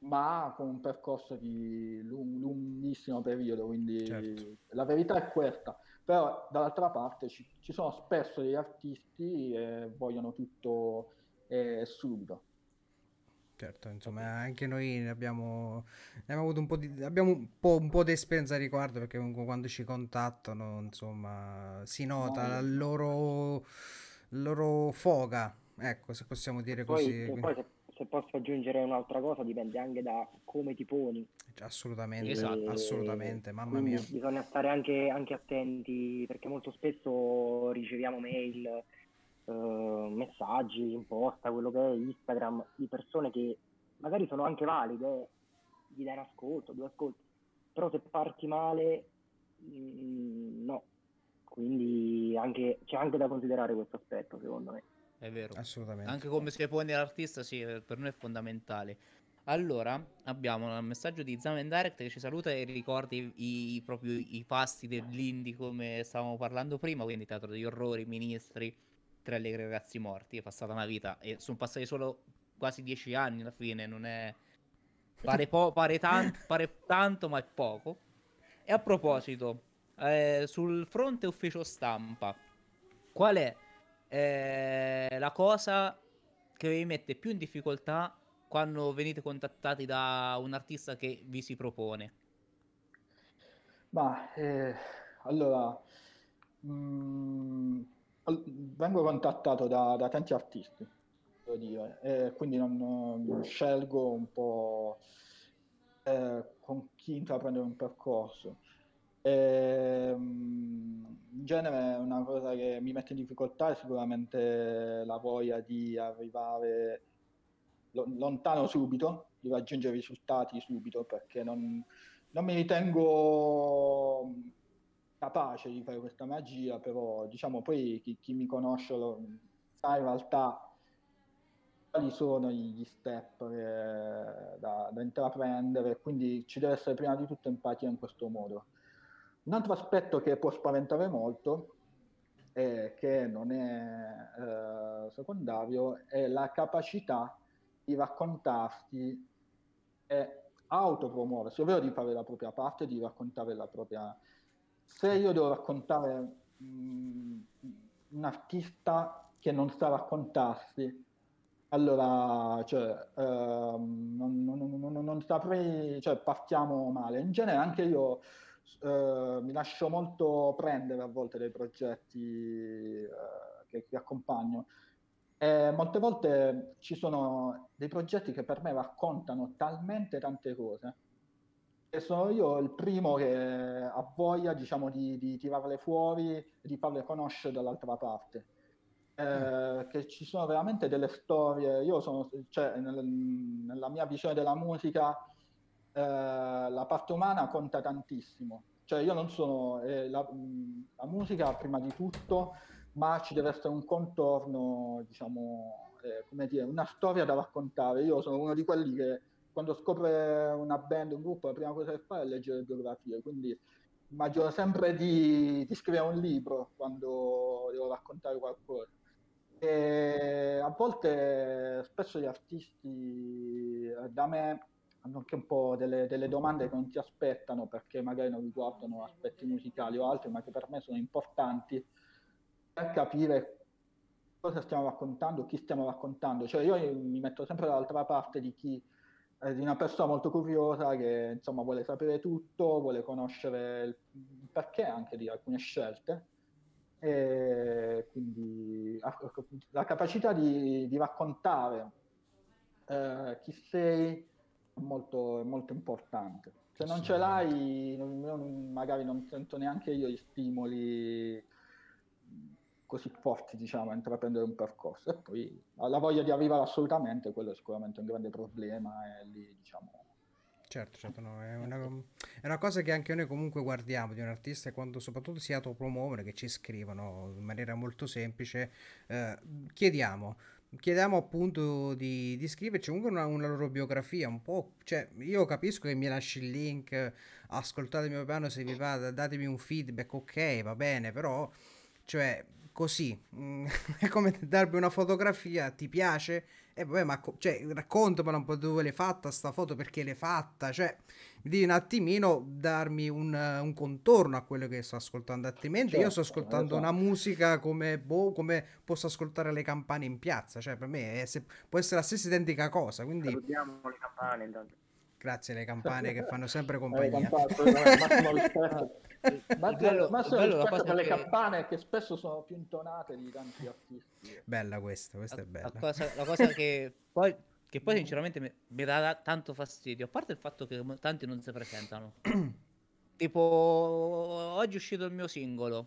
ma con un percorso di lung- lunghissimo periodo, quindi Certo. la verità è questa. Però dall'altra parte ci, ci sono spesso degli artisti che vogliono tutto eh, subito. Certo, insomma, anche noi ne abbiamo, ne abbiamo avuto un po' di, abbiamo un po', un po' di esperienza a riguardo perché comunque quando ci contattano, insomma, si nota la No. loro, la loro foga, ecco, se possiamo dire Poi, così. e poi se, se posso aggiungere un'altra cosa, dipende anche da come ti poni. assolutamente, Esatto. assolutamente, mamma mia. bisogna stare anche, anche attenti perché molto spesso riceviamo mail, eh, messaggi in posta, quello che è Instagram, di persone che magari sono anche valide, gli dai un ascolto, due ascolti, però se parti male, mm, no. Quindi anche- c'è anche da considerare questo aspetto, secondo me. È vero. Assolutamente. Anche come si pone l'artista, sì, per noi è fondamentale. Allora, abbiamo un messaggio di Zaman Direct che ci saluta e ricordi i, i- proprio i fasti dell'indie come stavamo parlando prima, quindi Teatro degli Orrori, Ministri, Tre Allegri Ragazzi Morti, è passata una vita e sono passati solo quasi dieci anni alla fine, non è... Pare, po- pare, tan- pare tanto ma è poco. E a proposito, eh, sul fronte ufficio stampa, qual è eh, la cosa che vi mette più in difficoltà quando venite contattati da un artista che vi si propone? Ma eh, allora, mm, al- vengo contattato da, da tanti artisti, devo dire, e quindi non, scelgo un po' eh, con chi intraprendere un percorso. E, mm, in genere una cosa che mi mette in difficoltà è sicuramente la voglia di arrivare lo- lontano subito, di raggiungere risultati subito, perché non, non mi ritengo capace di fare questa magia, però diciamo poi chi, chi mi conosce lo, sa in realtà quali sono gli step che- da, da intraprendere, quindi ci deve essere prima di tutto empatia in questo modo. Un altro aspetto che può spaventare molto e che non è eh, secondario è la capacità di raccontarsi e autopromuoversi, ovvero di fare la propria parte, di raccontare la propria... Se io devo raccontare mh, un artista che non sa raccontarsi, allora cioè, ehm, non, non- non- non saprei, cioè partiamo male. In genere anche io eh, mi lascio molto prendere a volte dai progetti eh, che, che accompagno. E molte volte ci sono dei progetti che per me raccontano talmente tante cose e sono io il primo che ha voglia, diciamo, di, di tirarle fuori di farle conoscere dall'altra parte. Eh, che ci sono veramente delle storie. Io sono, cioè, nel- nella mia visione della musica, eh, la parte umana conta tantissimo. Cioè, io non sono eh, la, la musica prima di tutto, ma ci deve essere un contorno, diciamo, eh, come dire, una storia da raccontare. Io sono uno di quelli che quando scopre una band, un gruppo, la prima cosa che fa è leggere le biografie, quindi immagino sempre di, di scrivere un libro quando devo raccontare qualcosa. E a volte, spesso gli artisti eh, da me hanno anche un po' delle, delle domande che non si aspettano perché magari non riguardano aspetti musicali o altri, ma che per me sono importanti per capire cosa stiamo raccontando, chi stiamo raccontando. Cioè io mi metto sempre dall'altra parte di chi eh, di una persona molto curiosa che insomma vuole sapere tutto, vuole conoscere il perché anche di alcune scelte e quindi la capacità di, di raccontare eh, chi sei è molto, molto importante. Se non ce l'hai, non- magari non sento neanche io gli stimoli così forti, diciamo, a intraprendere un percorso. E poi la voglia di arrivare assolutamente, quello è sicuramente un grande problema e lì, diciamo, Certo, certo, no, è una, è una cosa che anche noi comunque guardiamo di un artista e quando soprattutto si autopromuovono, che ci scrivono in maniera molto semplice, eh, chiediamo, chiediamo appunto di, di scriverci comunque una, una loro biografia, un po', cioè io capisco che mi lasci il link, ascoltate il mio piano se vi va, datemi un feedback, ok, va bene, però, cioè, così, mm, è come darmi una fotografia, ti piace? E vabbè, ma co- cioè, raccontamela un po' dove l'hai fatta sta foto, perché l'hai fatta, cioè, devi un attimino darmi un, eh, un contorno a quello che sto ascoltando, altrimenti io sto Certo, ascoltando esatto. una musica come, boh, come posso ascoltare le campane in piazza, cioè, per me se- può essere la stessa identica cosa, quindi Salutiamo le campane intanto. grazie alle campane che fanno sempre Eh, compagnia. campane, bello- massimo il bello la le che- campane che spesso sono più intonate di tanti artisti. Bella questa, questa è La, bella. la cosa, la cosa che poi, che poi sinceramente mi, mi dà tanto fastidio, a parte il fatto che tanti non si presentano. tipo, oggi è uscito il mio singolo,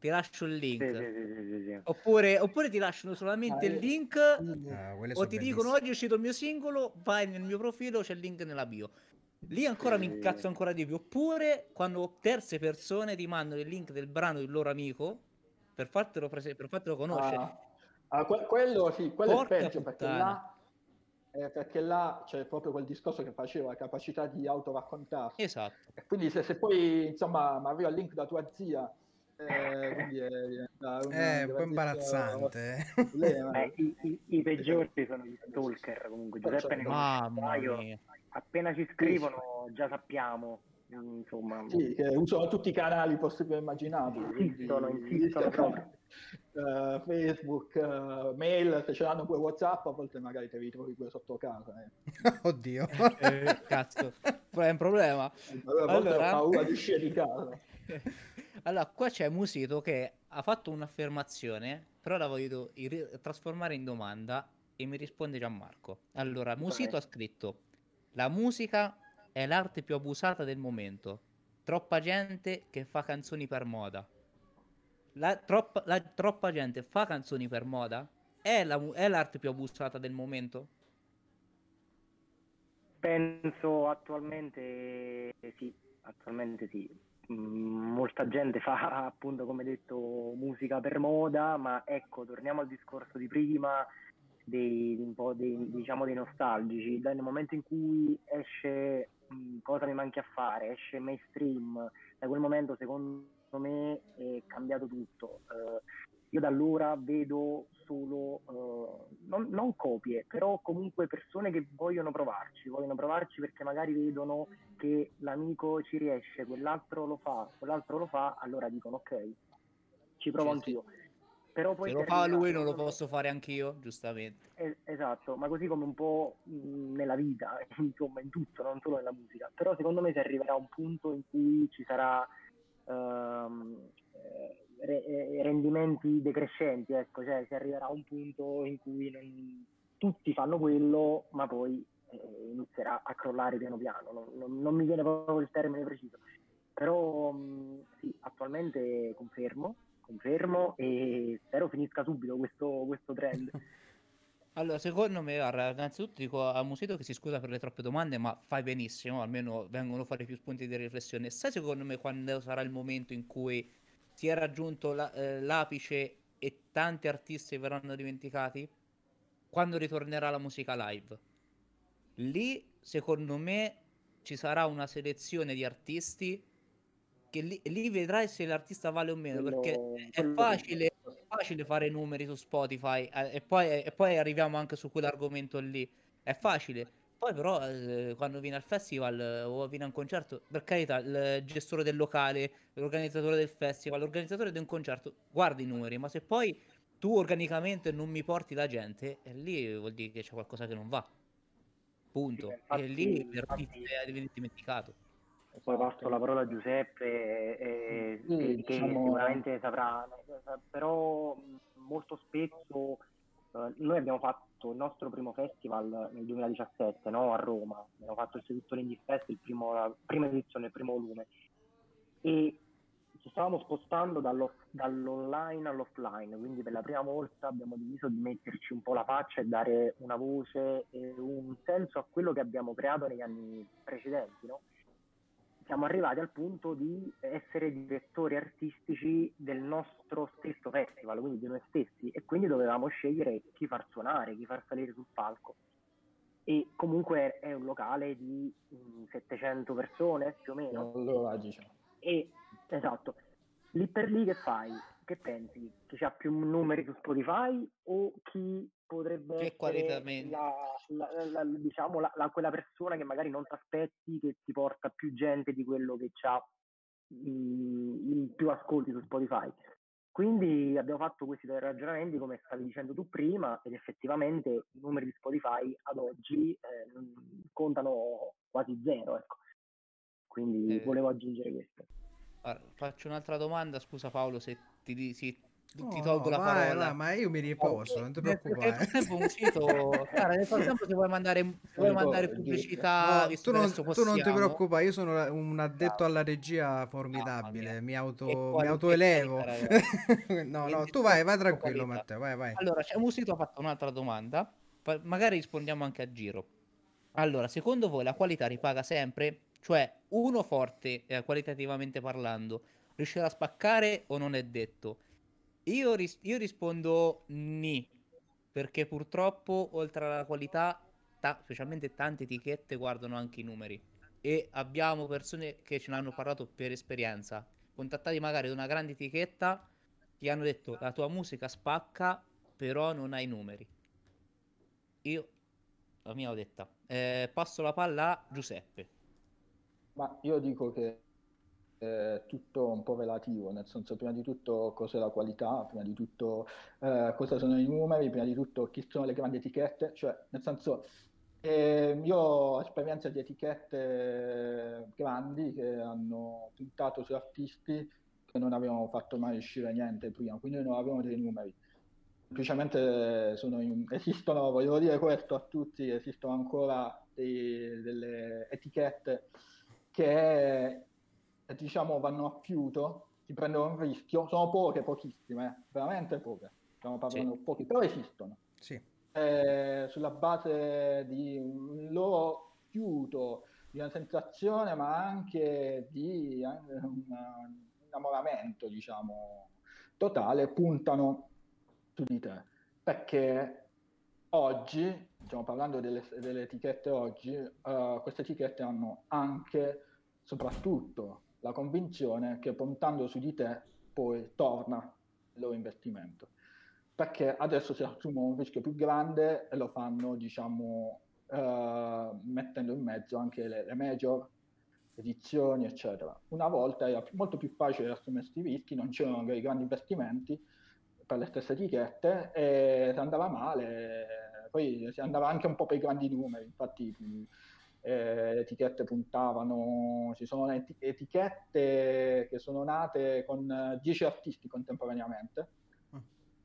ti lascio il link. Sì, sì, sì, sì, sì, sì. Oppure, oppure ti lasciano solamente Ah, il link Ah, o sono ti dicono oggi è uscito il mio singolo, vai nel mio profilo, c'è il link nella bio. Lì ancora mi Sì. incazzo ancora di più. Oppure quando terze persone ti mandano il link del brano del loro amico per fartelo, prese- per fartelo conoscere. Ah, ah, que- quello sì, quello Porca è peggio perché puttana. là, eh, perché là c'è proprio quel discorso che facevo, la capacità di autoraccontarsi. Esatto. E quindi se, se poi insomma mi arriva il link da tua zia, eh, quindi è, un È un po' imbarazzante. eh. problema. Eh, i, i- i peggiori sono gli stalker comunque. Giuseppe ne. Appena ci scrivono già sappiamo. mm, Insomma, Sì, che usano tutti i canali possibili e immaginabili. Insistono, insistono proprio. Eh, Facebook, eh, mail, se ce l'hanno pure WhatsApp, a volte magari ti ritrovi pure sotto casa. eh. Oddio. Eh, cazzo, è un problema. Allora, a volte Allora- ho paura di uscire di casa. Allora, qua c'è Musito che ha fatto un'affermazione, però la voglio ri- trasformare in domanda e mi risponde Gianmarco. Allora, Musito ha scritto: La musica è l'arte più abusata del momento. Troppa gente che fa canzoni per moda. la troppa, la, troppa gente fa canzoni per moda? È, la, è l'arte più abusata del momento? Penso attualmente sì, attualmente sì. Mm, molta gente fa appunto come detto musica per moda, ma ecco, torniamo al discorso di prima dei, un po' dei, diciamo dei nostalgici. Nel momento in cui esce mm, Cosa mi manchi a fare, esce mainstream, da quel momento secondo me è cambiato tutto. Uh, io da allora vedo solo, uh, non, non, copie, però comunque persone che vogliono provarci, vogliono provarci perché magari vedono che l'amico ci riesce, quell'altro lo fa, quell'altro lo fa, allora dicono ok, ci provo sì, anch'io. Sì. Però poi Se lo fa lui non lo posso fare anch'io, giustamente. Es- esatto, ma così come un po' nella vita, insomma in tutto, non solo nella musica. Però secondo me si arriverà a un punto in cui ci sarà... Um, re- rendimenti decrescenti, ecco, cioè si arriverà a un punto in cui non, tutti fanno quello, ma poi eh, inizierà a crollare piano piano, non, non, non, mi viene proprio il termine preciso, però mh, sì, attualmente confermo, confermo e spero finisca subito questo, questo trend. Allora, secondo me, guarda, innanzitutto dico a Musito che si scusa per le troppe domande, ma fai benissimo, almeno vengono fuori più spunti di riflessione. Sai secondo me quando sarà il momento in cui si è raggiunto la, eh, l'apice e tanti artisti verranno dimenticati? Quando ritornerà la musica live. Lì, secondo me, ci sarà una selezione di artisti che lì, lì vedrai se l'artista vale o meno, quello, perché è facile, è facile, fare numeri su Spotify eh, e, poi, e poi arriviamo anche su quell'argomento lì. È facile poi però eh, quando viene al festival eh, o viene a un concerto, per carità, il gestore del locale, l'organizzatore del festival, l'organizzatore di un concerto, guarda i numeri, ma se poi tu organicamente non mi porti la gente, e lì vuol dire che c'è qualcosa che non va. Punto. Sì, infatti, e lì infatti, devi dimenticato. Poi passo la parola a Giuseppe, eh, sì, che, diciamo... sicuramente saprà, però molto spesso eh, noi abbiamo fatto il nostro primo festival nel 2017 no? a Roma, abbiamo fatto il Sedutto Indie Fest, primo, la prima edizione, il primo volume, e ci stavamo spostando dallo, dall'online all'offline, quindi per la prima volta abbiamo deciso di metterci un po' la faccia e dare una voce e un senso a quello che abbiamo creato negli anni precedenti. No? Siamo arrivati al punto di essere direttori artistici del nostro stesso festival, quindi di noi stessi, e quindi dovevamo scegliere chi far suonare, chi far salire sul palco. E comunque è un locale di mh, mm, 700 persone più o meno. Allora, diciamo. E, esatto. Lì per lì che fai? Che pensi? Chi ha più numeri su Spotify o chi potrebbe che essere la, la, la, diciamo, quella persona che magari non ti aspetti, che ti porta più gente di quello che ha più ascolti su Spotify. Quindi abbiamo fatto questi due ragionamenti, come stavi dicendo tu prima, ed effettivamente i numeri di Spotify ad oggi eh, contano quasi zero. Ecco. Quindi eh, volevo aggiungere questo. Faccio un'altra domanda, scusa Paolo, se ti, si, ti, ti tolgo la vai, parola. Vai, ma io mi riposo, non ti preoccupare. Nel frattempo un sito, cara, nel frattempo se vuoi mandare, se vuoi mandare pubblicità, no, tu, non, tu, non, ti preoccupare, io sono un addetto alla regia formidabile, mi, auto, mi autoelevo. no, no, tu vai, vai tranquillo Matteo, vai, vai. Allora, c'è un sito ha fatto un'altra domanda, magari rispondiamo anche a giro. Allora, secondo voi la qualità ripaga sempre? Cioè, uno forte, eh, qualitativamente parlando, riuscirà a spaccare o non è detto? Io, ris- io rispondo ni, perché purtroppo oltre alla qualità, ta- specialmente tante etichette guardano anche i numeri e abbiamo persone che ce ne hanno parlato per esperienza, contattati magari da una grande etichetta, ti hanno detto la tua musica spacca, però non hai numeri. Io, la mia ho detta, eh, passo la palla a Giuseppe. Ma io dico che è tutto un po' relativo, nel senso prima di tutto cos'è la qualità, prima di tutto eh, cosa sono i numeri, prima di tutto chi sono le grandi etichette, cioè nel senso eh, io ho esperienza di etichette grandi che hanno puntato su artisti che non avevano fatto mai uscire niente prima, quindi non avevano dei numeri. Semplicemente in, esistono, voglio dire questo a tutti, esistono ancora dei, delle etichette che diciamo vanno a fiuto si prendono un rischio, sono poche, pochissime, eh, veramente poche, stiamo parlando Sì. pochi, però esistono. Sì, Eh, sulla base di un loro fiuto, di una sensazione, ma anche di eh, un innamoramento, diciamo, totale, puntano su di te. Perché oggi, stiamo parlando delle, delle etichette oggi, eh, queste etichette hanno anche, soprattutto, la convinzione che puntando su di te poi torna il loro investimento perché adesso si assumono un rischio più grande e lo fanno, diciamo, eh, mettendo in mezzo anche le, le major, edizioni, eccetera. Una volta era molto più facile assumersi i rischi, non c'erano dei grandi investimenti per le stesse etichette e se andava male, poi si andava anche un po' per i grandi numeri, infatti eh, le etichette puntavano, ci sono eti- etichette che sono nate con 10 artisti contemporaneamente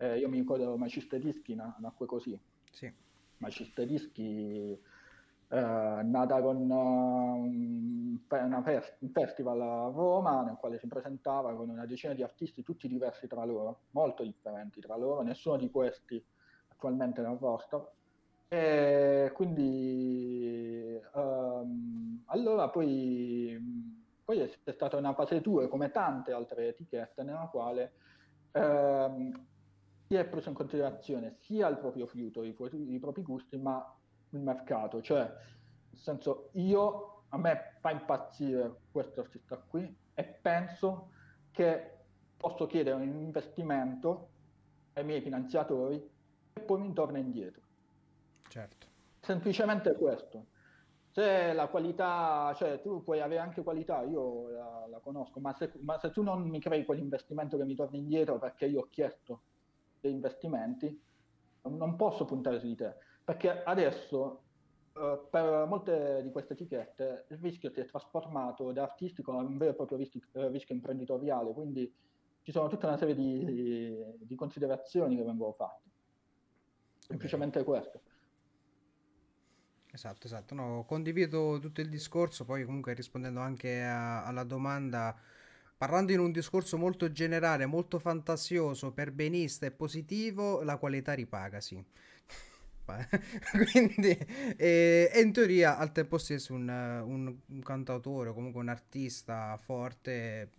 eh, io mi ricordo Macista Dischi na- nacque così. sì. Macista Dischi eh, nata con uh, un, fest- un festival a Roma nel quale si presentava con una decina di artisti tutti diversi tra loro, molto differenti tra loro, nessuno di questi attualmente nel roster. E quindi ehm, allora poi, poi è stata una fase 2 come tante altre etichette nella quale ehm, si è preso in considerazione sia il proprio fiuto, i, i propri gusti, ma il mercato. Cioè, nel senso, io, a me fa impazzire questo artista qui e penso che posso chiedere un investimento ai miei finanziatori e poi mi torna indietro. Certo. Semplicemente questo. Se la qualità, cioè tu puoi avere anche qualità, io la, la conosco, ma se, ma se tu non mi crei quell'investimento che mi torna indietro perché io ho chiesto dei investimenti, non posso puntare su di te, perché adesso eh, per molte di queste etichette il rischio si è trasformato da artistico a un vero e proprio rischio, eh, rischio imprenditoriale, quindi ci sono tutta una serie di, di considerazioni che vengono fatte. Semplicemente questo. Esatto, esatto. No, condivido tutto il discorso, poi comunque rispondendo anche a- alla domanda, parlando in un discorso molto generale, molto fantasioso, perbenista e positivo, la qualità ripaga, sì. Quindi, eh, e in teoria al tempo stesso un, un, cantautore comunque un artista forte,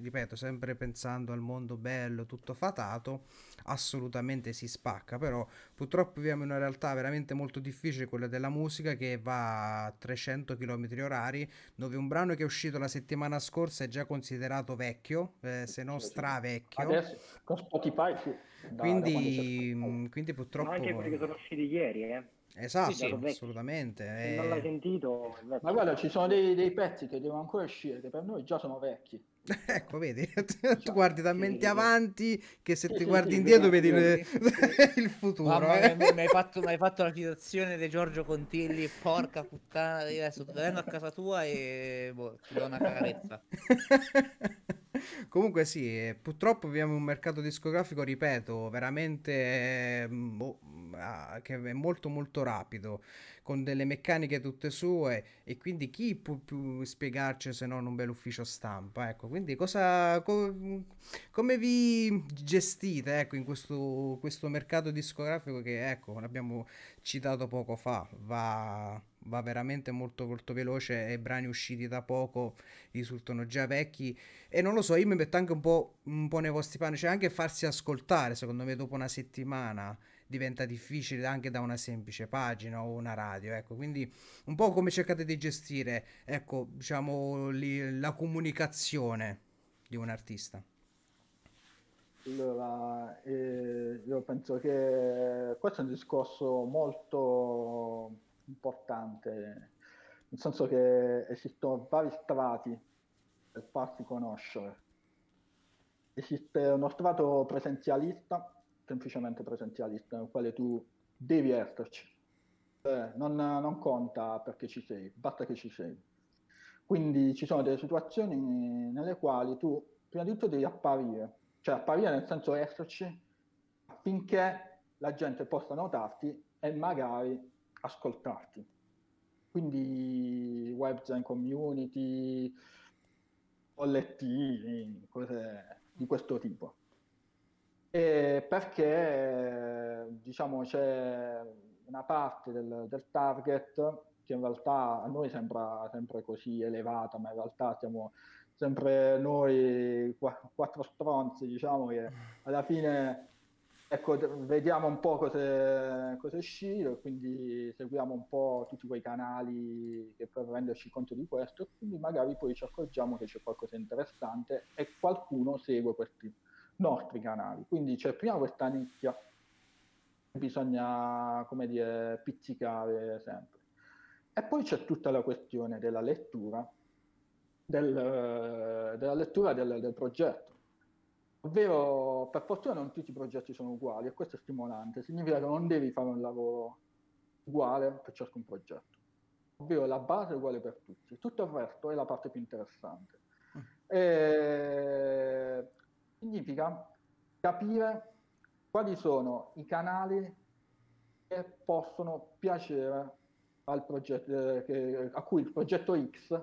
ripeto, sempre pensando al mondo bello, tutto fatato, assolutamente si spacca, però purtroppo viviamo in una realtà veramente molto difficile, quella della musica che va a 300 km orari, dove un brano che è uscito la settimana scorsa è già considerato vecchio, eh, se non stravecchio. Adesso con Spotify sì. da- da Quindi, mm, quindi Sono purtroppo... anche quelli che sono usciti ieri, eh. Esatto, Sì, sì. assolutamente. Se non l'hai eh. sentito. Ma guarda, ci sono dei, dei pezzi che devono ancora uscire, che per noi già sono vecchi. Ecco, vedi, tu guardi talmente avanti che se ti guardi indietro vedi le- il futuro. Eh. mi hai fatto, mi hai fatto la citazione di Giorgio Contilli, porca puttana, io adesso vengo a casa tua e boh, ti do una carezza. Comunque sì, eh, purtroppo viviamo in un mercato discografico, ripeto, veramente eh, boh, ah, che è molto molto rapido, con delle meccaniche tutte sue e quindi chi può più spiegarci se non un bel ufficio stampa? Ecco, quindi cosa, co- come vi gestite ecco, in questo, questo mercato discografico che ecco, l'abbiamo citato poco fa, va, va veramente molto molto veloce e brani usciti da poco risultano già vecchi e non lo so, io mi metto anche un po', un po' nei vostri panni, cioè anche farsi ascoltare, secondo me dopo una settimana diventa difficile anche da una semplice pagina o una radio, ecco, quindi un po' come cercate di gestire, ecco, diciamo, li- la comunicazione di un artista. Allora, eh, io penso che questo è un discorso molto importante, nel senso che esistono vari strati per farsi conoscere. Esiste uno strato presenzialista, semplicemente presenzialista, nel quale tu devi esserci. Cioè, non, non conta perché ci sei, basta che ci sei. Quindi ci sono delle situazioni nelle quali tu prima di tutto devi apparire, cioè apparire nel senso esserci affinché la gente possa notarti e magari ascoltarti. Quindi web design community, bollettini, cose di questo tipo. E perché diciamo c'è una parte del, del target che in realtà a noi sembra sempre così elevata, ma in realtà siamo sempre noi quattro stronzi, diciamo che alla fine ecco, vediamo un po' cosa, è uscito, quindi seguiamo un po' tutti quei canali che per renderci conto di questo, e quindi magari poi ci accorgiamo che c'è qualcosa di interessante e qualcuno segue questi nostri canali. Quindi c'è prima questa nicchia bisogna, come dire, pizzicare sempre. E poi c'è tutta la questione della lettura, del, della lettura del, del, progetto. Ovvero, per fortuna non tutti i progetti sono uguali e questo è stimolante, significa che non devi fare un lavoro uguale per ciascun progetto. Ovvero la base è uguale per tutti, tutto il resto è la parte più interessante. Mm. E significa capire quali sono i canali che possono piacere al progetto, eh, a cui il progetto X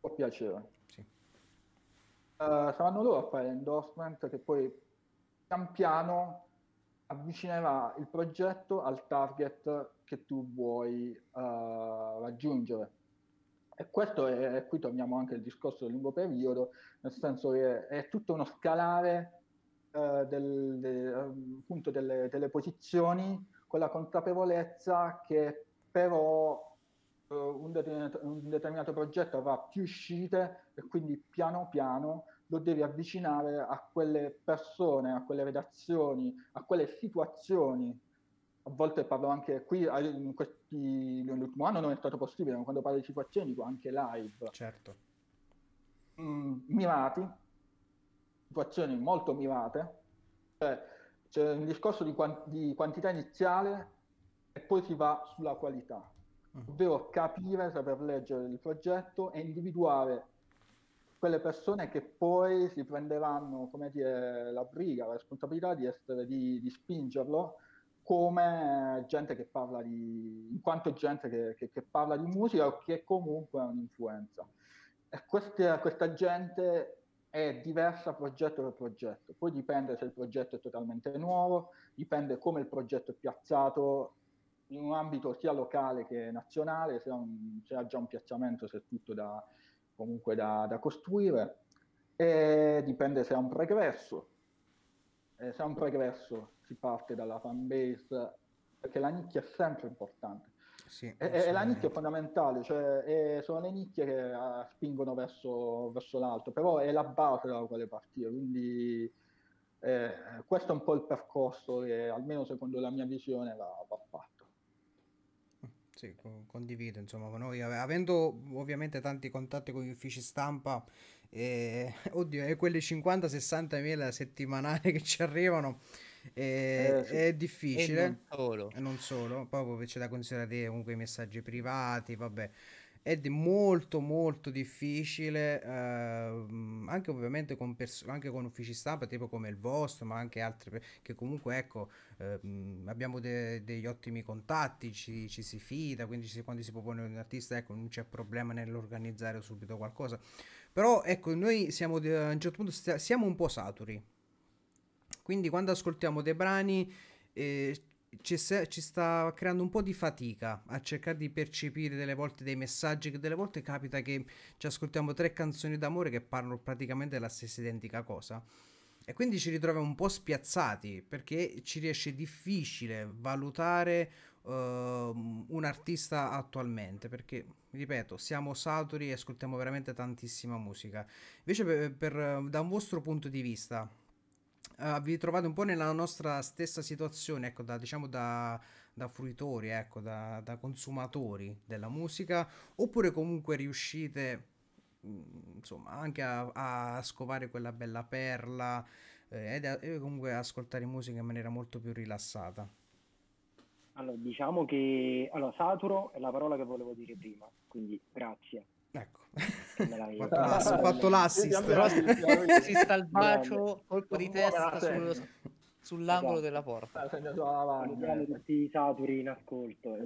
può piacere. Sì. Uh, saranno loro a fare endorsement che poi pian piano avvicinerà il progetto al target che tu vuoi uh, raggiungere. E questo è, qui torniamo anche al discorso del lungo periodo, nel senso che è tutto uno scalare uh, del, de, delle, delle posizioni con la consapevolezza che però uh, un, determinato, un, determinato, progetto avrà più uscite e quindi piano piano lo devi avvicinare a quelle persone, a quelle redazioni, a quelle situazioni. A volte parlo anche qui, in questi, nell'ultimo anno non è stato possibile, ma quando parlo di situazioni dico anche live. Certo. Mm, mirati, situazioni molto mirate, cioè c'è un discorso di, quant- di quantità iniziale e poi si va sulla qualità, mm. ovvero capire, saper leggere il progetto e individuare quelle persone che poi si prenderanno, come dire, la briga, la responsabilità di, essere, di, di spingerlo come gente che parla di, in quanto gente che, che, che parla di musica o che comunque ha un'influenza. E queste, questa gente è diversa progetto per progetto, poi dipende se il progetto è totalmente nuovo, dipende come il progetto è piazzato in un ambito sia locale che nazionale, se, un, se ha già un piazzamento, se è tutto da, comunque da, da costruire, e dipende se ha un pregresso. E se ha un pregresso si parte dalla fan base, perché la nicchia è sempre importante. Sì, e, e, la nicchia è fondamentale, cioè sono le nicchie che uh, spingono verso, verso l'alto, però è la base dalla quale partire, quindi eh, questo è un po' il percorso che almeno secondo la mia visione va, va fatto. Sì, condivido, insomma, noi. Avendo ovviamente tanti contatti con gli uffici stampa, eh, oddio, e quelle 50-60 mila settimanali che ci arrivano, eh, eh, sì. è difficile. E non solo. E non solo, poi c'è da considerare comunque i messaggi privati, vabbè ed è molto molto difficile eh, anche ovviamente con, pers- anche con uffici stampa tipo come il vostro ma anche altri che comunque ecco eh, abbiamo de- degli ottimi contatti ci, ci si fida quindi ci, quando si propone un artista ecco non c'è problema nell'organizzare subito qualcosa però ecco noi siamo de- a un certo punto siamo un po' saturi. Quindi quando ascoltiamo dei brani eh, ci, ci, sta creando un po' di fatica a cercare di percepire delle volte dei messaggi che delle volte capita che ci ascoltiamo tre canzoni d'amore che parlano praticamente della stessa identica cosa. E quindi ci ritroviamo un po' spiazzati perché ci riesce difficile valutare uh, un artista attualmente perché ripeto siamo saturi e ascoltiamo veramente tantissima musica invece per, per, da un vostro punto di vista uh, vi trovate un po' nella nostra stessa situazione, ecco, da, diciamo da, da fruitori, ecco, da, da, consumatori della musica, oppure comunque riuscite mm, insomma anche a, a, scovare quella bella perla eh, e comunque ascoltare musica in maniera molto più rilassata. Allora, diciamo che allora, saturo è la parola che volevo dire prima, quindi grazie. Ecco, fatto, l'ass- fatto l'assist. si sta il bacio, colpo di testa sullo... sull'angolo Esatto. della porta. Ah. Salutiamo tutti i saturi in ascolto.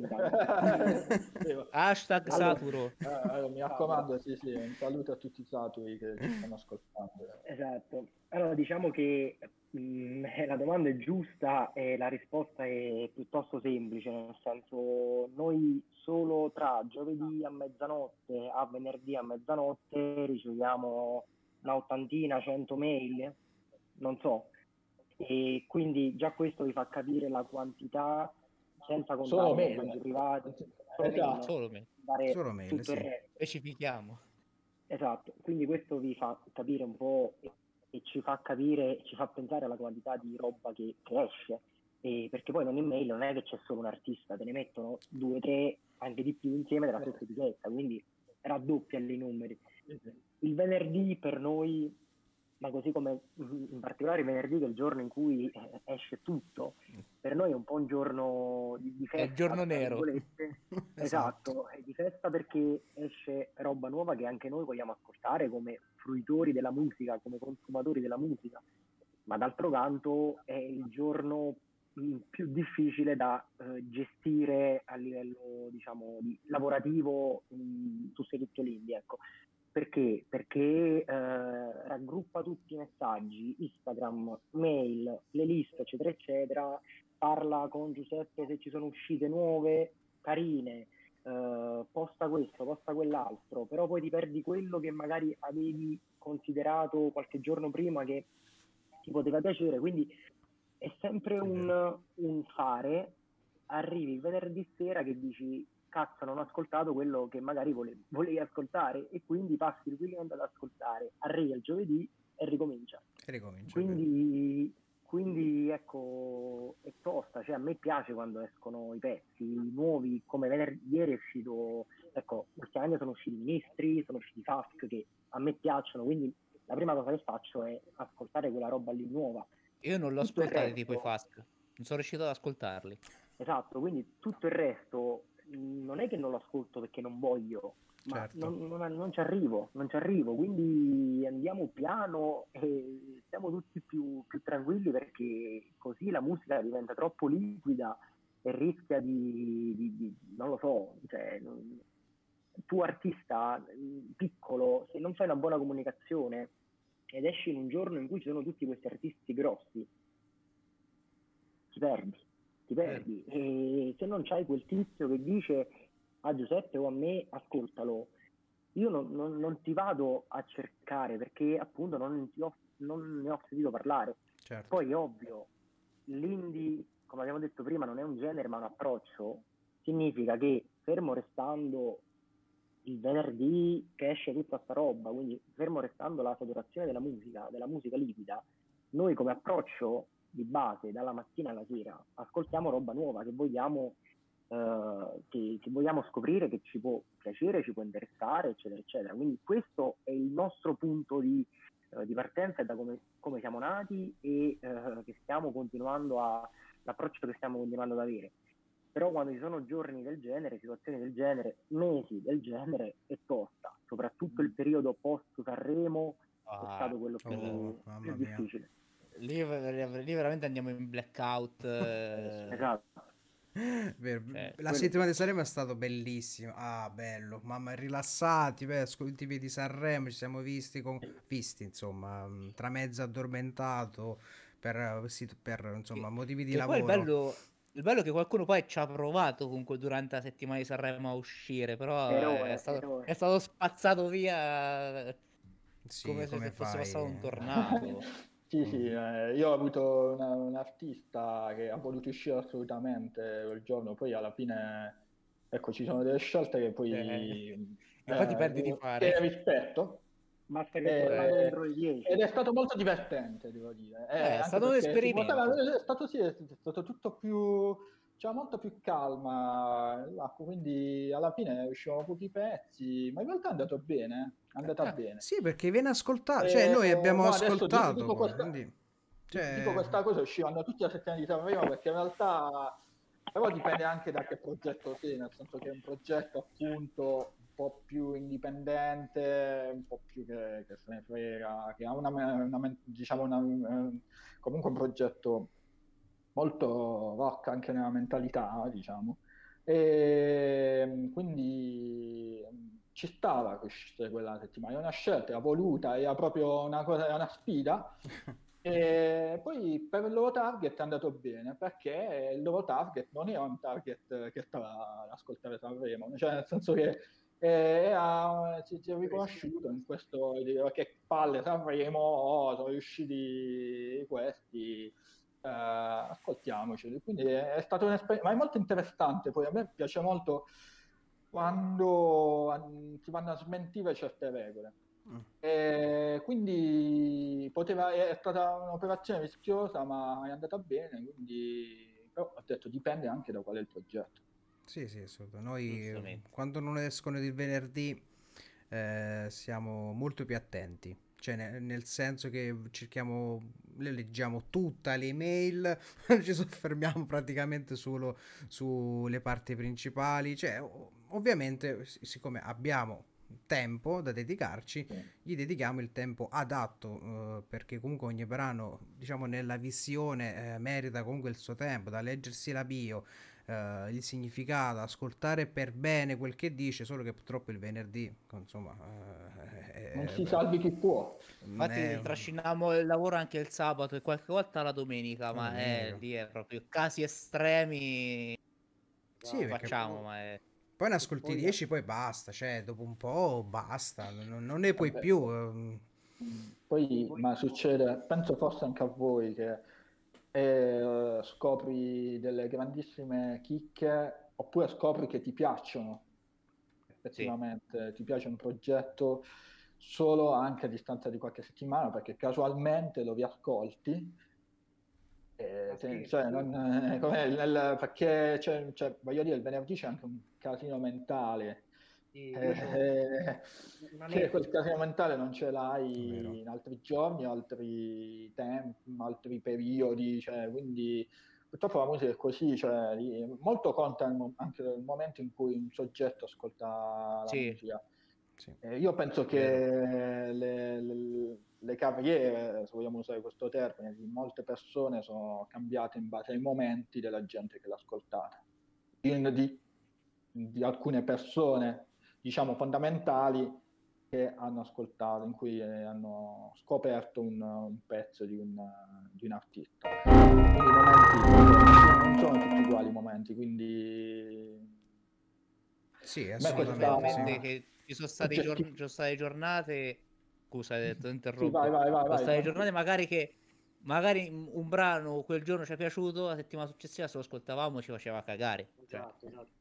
Sì, Hashtag Allora- Saturo. eh, allora, mi raccomando, sì, sì, un saluto a tutti i saturi che ci stanno ascoltando. Esatto. Allora diciamo che la domanda è giusta e la risposta è piuttosto semplice, nel senso noi solo tra giovedì a mezzanotte a venerdì a mezzanotte riceviamo una ottantina, cento mail, non so, e quindi già questo vi fa capire la quantità senza contare i mail. messaggi privati, solo Esatto. mail, Solo me. dare Solo mail, sì. Specifichiamo. Esatto, quindi questo vi fa capire un po' e, ci fa capire, ci fa pensare alla quantità di roba che, che esce, E perché poi in ogni mail non è che c'è solo un artista, te ne mettono due, tre, anche di più insieme della stessa etichetta, quindi raddoppia i numeri. Il venerdì per noi, ma così come in particolare venerdì che è il giorno in cui eh, esce tutto, per noi è un po' un giorno di, festa. il giorno nero. virgolette. Esatto, è di festa perché esce roba nuova che anche noi vogliamo ascoltare come fruitori della musica, come consumatori della musica, ma d'altro canto è il giorno più difficile da eh, gestire a livello diciamo di- lavorativo mh, su Seritto Lindi, ecco. Perché? Perché eh, raggruppa tutti i messaggi, Instagram, mail, le liste, eccetera, eccetera, parla con Giuseppe se ci sono uscite nuove, carine, eh, posta questo, posta quell'altro, però poi ti perdi quello che magari avevi considerato qualche giorno prima che ti poteva piacere, quindi è sempre un, un fare, arrivi il venerdì sera che dici cazzo non ho ascoltato quello che magari vole- volevi ascoltare e quindi passi tranquillamente ad ascoltare, arrivi il giovedì e ricomincia. E ricomincia. Quindi, quindi ecco, è tosta, cioè a me piace quando escono i pezzi nuovi, come venerdì ieri è uscito, ecco, ultimamente sono usciti i ministri, sono usciti i Fask che a me piacciono, quindi la prima cosa che faccio è ascoltare quella roba lì nuova. Io non l'ho il ascoltato tipo i Fask. Non sono riuscito ad ascoltarli. Esatto, quindi tutto il resto non è che non lo ascolto perché non voglio, ma Certo. non, non- non ci arrivo, non ci arrivo, quindi andiamo piano e siamo tutti più, più tranquilli perché così la musica diventa troppo liquida e rischia di, di- di- non lo so, cioè, tu artista mh, piccolo, se non fai una buona comunicazione ed esci in un giorno in cui ci sono tutti questi artisti grossi, ti perdi, ti perdi. E se non c'hai quel tizio che dice a Giuseppe o a me, ascoltalo, io non, non- non ti vado a cercare perché appunto non, ho- non ne ho sentito parlare. Certo. Poi è ovvio, l'indie, come abbiamo detto prima, non è un genere ma un approccio, significa che fermo restando il venerdì che esce tutta sta roba, quindi fermo restando la saturazione della musica, della musica liquida, noi come approccio di base dalla mattina alla sera ascoltiamo roba nuova che vogliamo, eh, che, che vogliamo scoprire, che ci può piacere, ci può interessare, eccetera, eccetera. Quindi questo è il nostro punto di, eh, di partenza e da come, come siamo nati e eh, che stiamo continuando a, l'approccio che stiamo continuando ad avere. Però quando ci sono giorni del genere, situazioni del genere, mesi del genere, è tosta. Soprattutto il periodo post Sanremo è Ah, stato quello più, oh, più mia. Lì, lì veramente andiamo in blackout. eh, Esatto. Vero. Cioè, la quello- settimana di Sanremo è stato bellissimo. Ah, bello, mamma, rilassati. Beh, ascolti di Sanremo, ci siamo visti, con... visti insomma, tra mezzo addormentato per, eh, per insomma, motivi di che poi lavoro. il bello, il bello è che qualcuno poi ci ha provato comunque durante la settimana di Sanremo a uscire, però Eroe, è, stato, è stato spazzato via Sì, come se come fosse fai? passato un tornado. Sì, sì, eh, io ho avuto una- un artista che ha voluto uscire assolutamente quel giorno, poi alla fine, ecco, ci sono delle scelte che poi... Eh, che poi ti perdi di eh, fare. che rispetto, Basta che Eh, è dentro 10. ed è stato molto divertente, devo dire. Eh, è anche stato un esperimento. poteva- è stato, sì, è stato tutto più... C'era molto più calma, quindi alla fine uscivano pochi pezzi, ma in realtà è andato bene, è andata Ah, bene. Sì, perché viene ascoltato, cioè noi Eh, abbiamo no, adesso ti- ascoltato, dico poi, questa- quindi... cioè, Dico questa cosa, uscivano tutti la settimana di Sanremo perché in realtà però dipende anche da che progetto sei, nel senso che è un progetto appunto un po' più indipendente, un po' più che, che se ne frega, che ha una, una- diciamo una, eh, comunque un progetto molto rock anche nella mentalità, diciamo. E quindi ci stava che uscisse quella settimana, è una scelta, era voluta, era proprio una cosa, era una sfida. E poi per il loro target è andato bene perché il loro target non era un target che stava ad ascoltare Sanremo, cioè nel senso che era, si, si è riconosciuto in questo che palle Sanremo, oh, sono riusciti questi, eh, ascoltiamoci. Quindi è, è stata un'esperienza, ma è molto interessante. Poi a me piace molto quando si vanno a smentire certe regole. Mm. E quindi poteva, è stata un'operazione rischiosa, ma è andata bene. Quindi, però ho detto dipende anche da qual è il progetto. Sì, sì, assolutamente. Noi quando non escono il venerdì eh, siamo molto più attenti cioè nel, senso che cerchiamo, le leggiamo tutta l'email, ci soffermiamo praticamente solo sulle parti principali, cioè ovviamente siccome abbiamo tempo da dedicarci, gli dedichiamo il tempo adatto eh, perché comunque ogni brano, diciamo nella visione eh, merita comunque il suo tempo da leggersi la bio, uh, il significato, ascoltare per bene quel che dice, solo che purtroppo il venerdì, insomma... Uh, non si salvi chi può. Infatti è... trasciniamo il lavoro anche il sabato e qualche volta la domenica, ma è, lì è proprio casi estremi... Sì, no, facciamo, ma è... Poi ne ascolti 10, poi basta, cioè dopo un po' basta, non, non ne puoi Vabbè. più. Ehm. Poi, ma succede, penso forse anche a voi che e uh, scopri delle grandissime chicche oppure scopri che ti piacciono effettivamente, sì. ti piace un progetto solo anche a distanza di qualche settimana perché casualmente lo riascolti eh, te, cioè, non, eh, nel, perché cioè, cioè, voglio dire il venerdì c'è anche un casino mentale sì, eh, che quel casino mentale non ce l'hai in altri giorni, altri tempi, altri periodi, cioè, quindi purtroppo la musica è così, cioè, molto conta anche nel momento in cui un soggetto ascolta la sì. musica. Sì. Eh, io penso che le, le, le, carriere, se vogliamo usare questo termine, di molte persone sono cambiate in base ai momenti della gente che l'ha ascoltata. Di, di alcune persone diciamo, fondamentali che hanno ascoltato, in cui eh, hanno scoperto un, un pezzo di un, di un, artista. Quindi i momenti non sono tutti uguali i momenti, quindi... Sì, assolutamente. Che ci sono state, gior- ci sono state giornate... Scusa, hai detto, interrompo. Sì, vai, vai, vai, sono state giornate magari che magari un brano quel giorno ci è piaciuto, la settimana successiva se lo ascoltavamo ci faceva cagare. Cioè, esatto, esatto.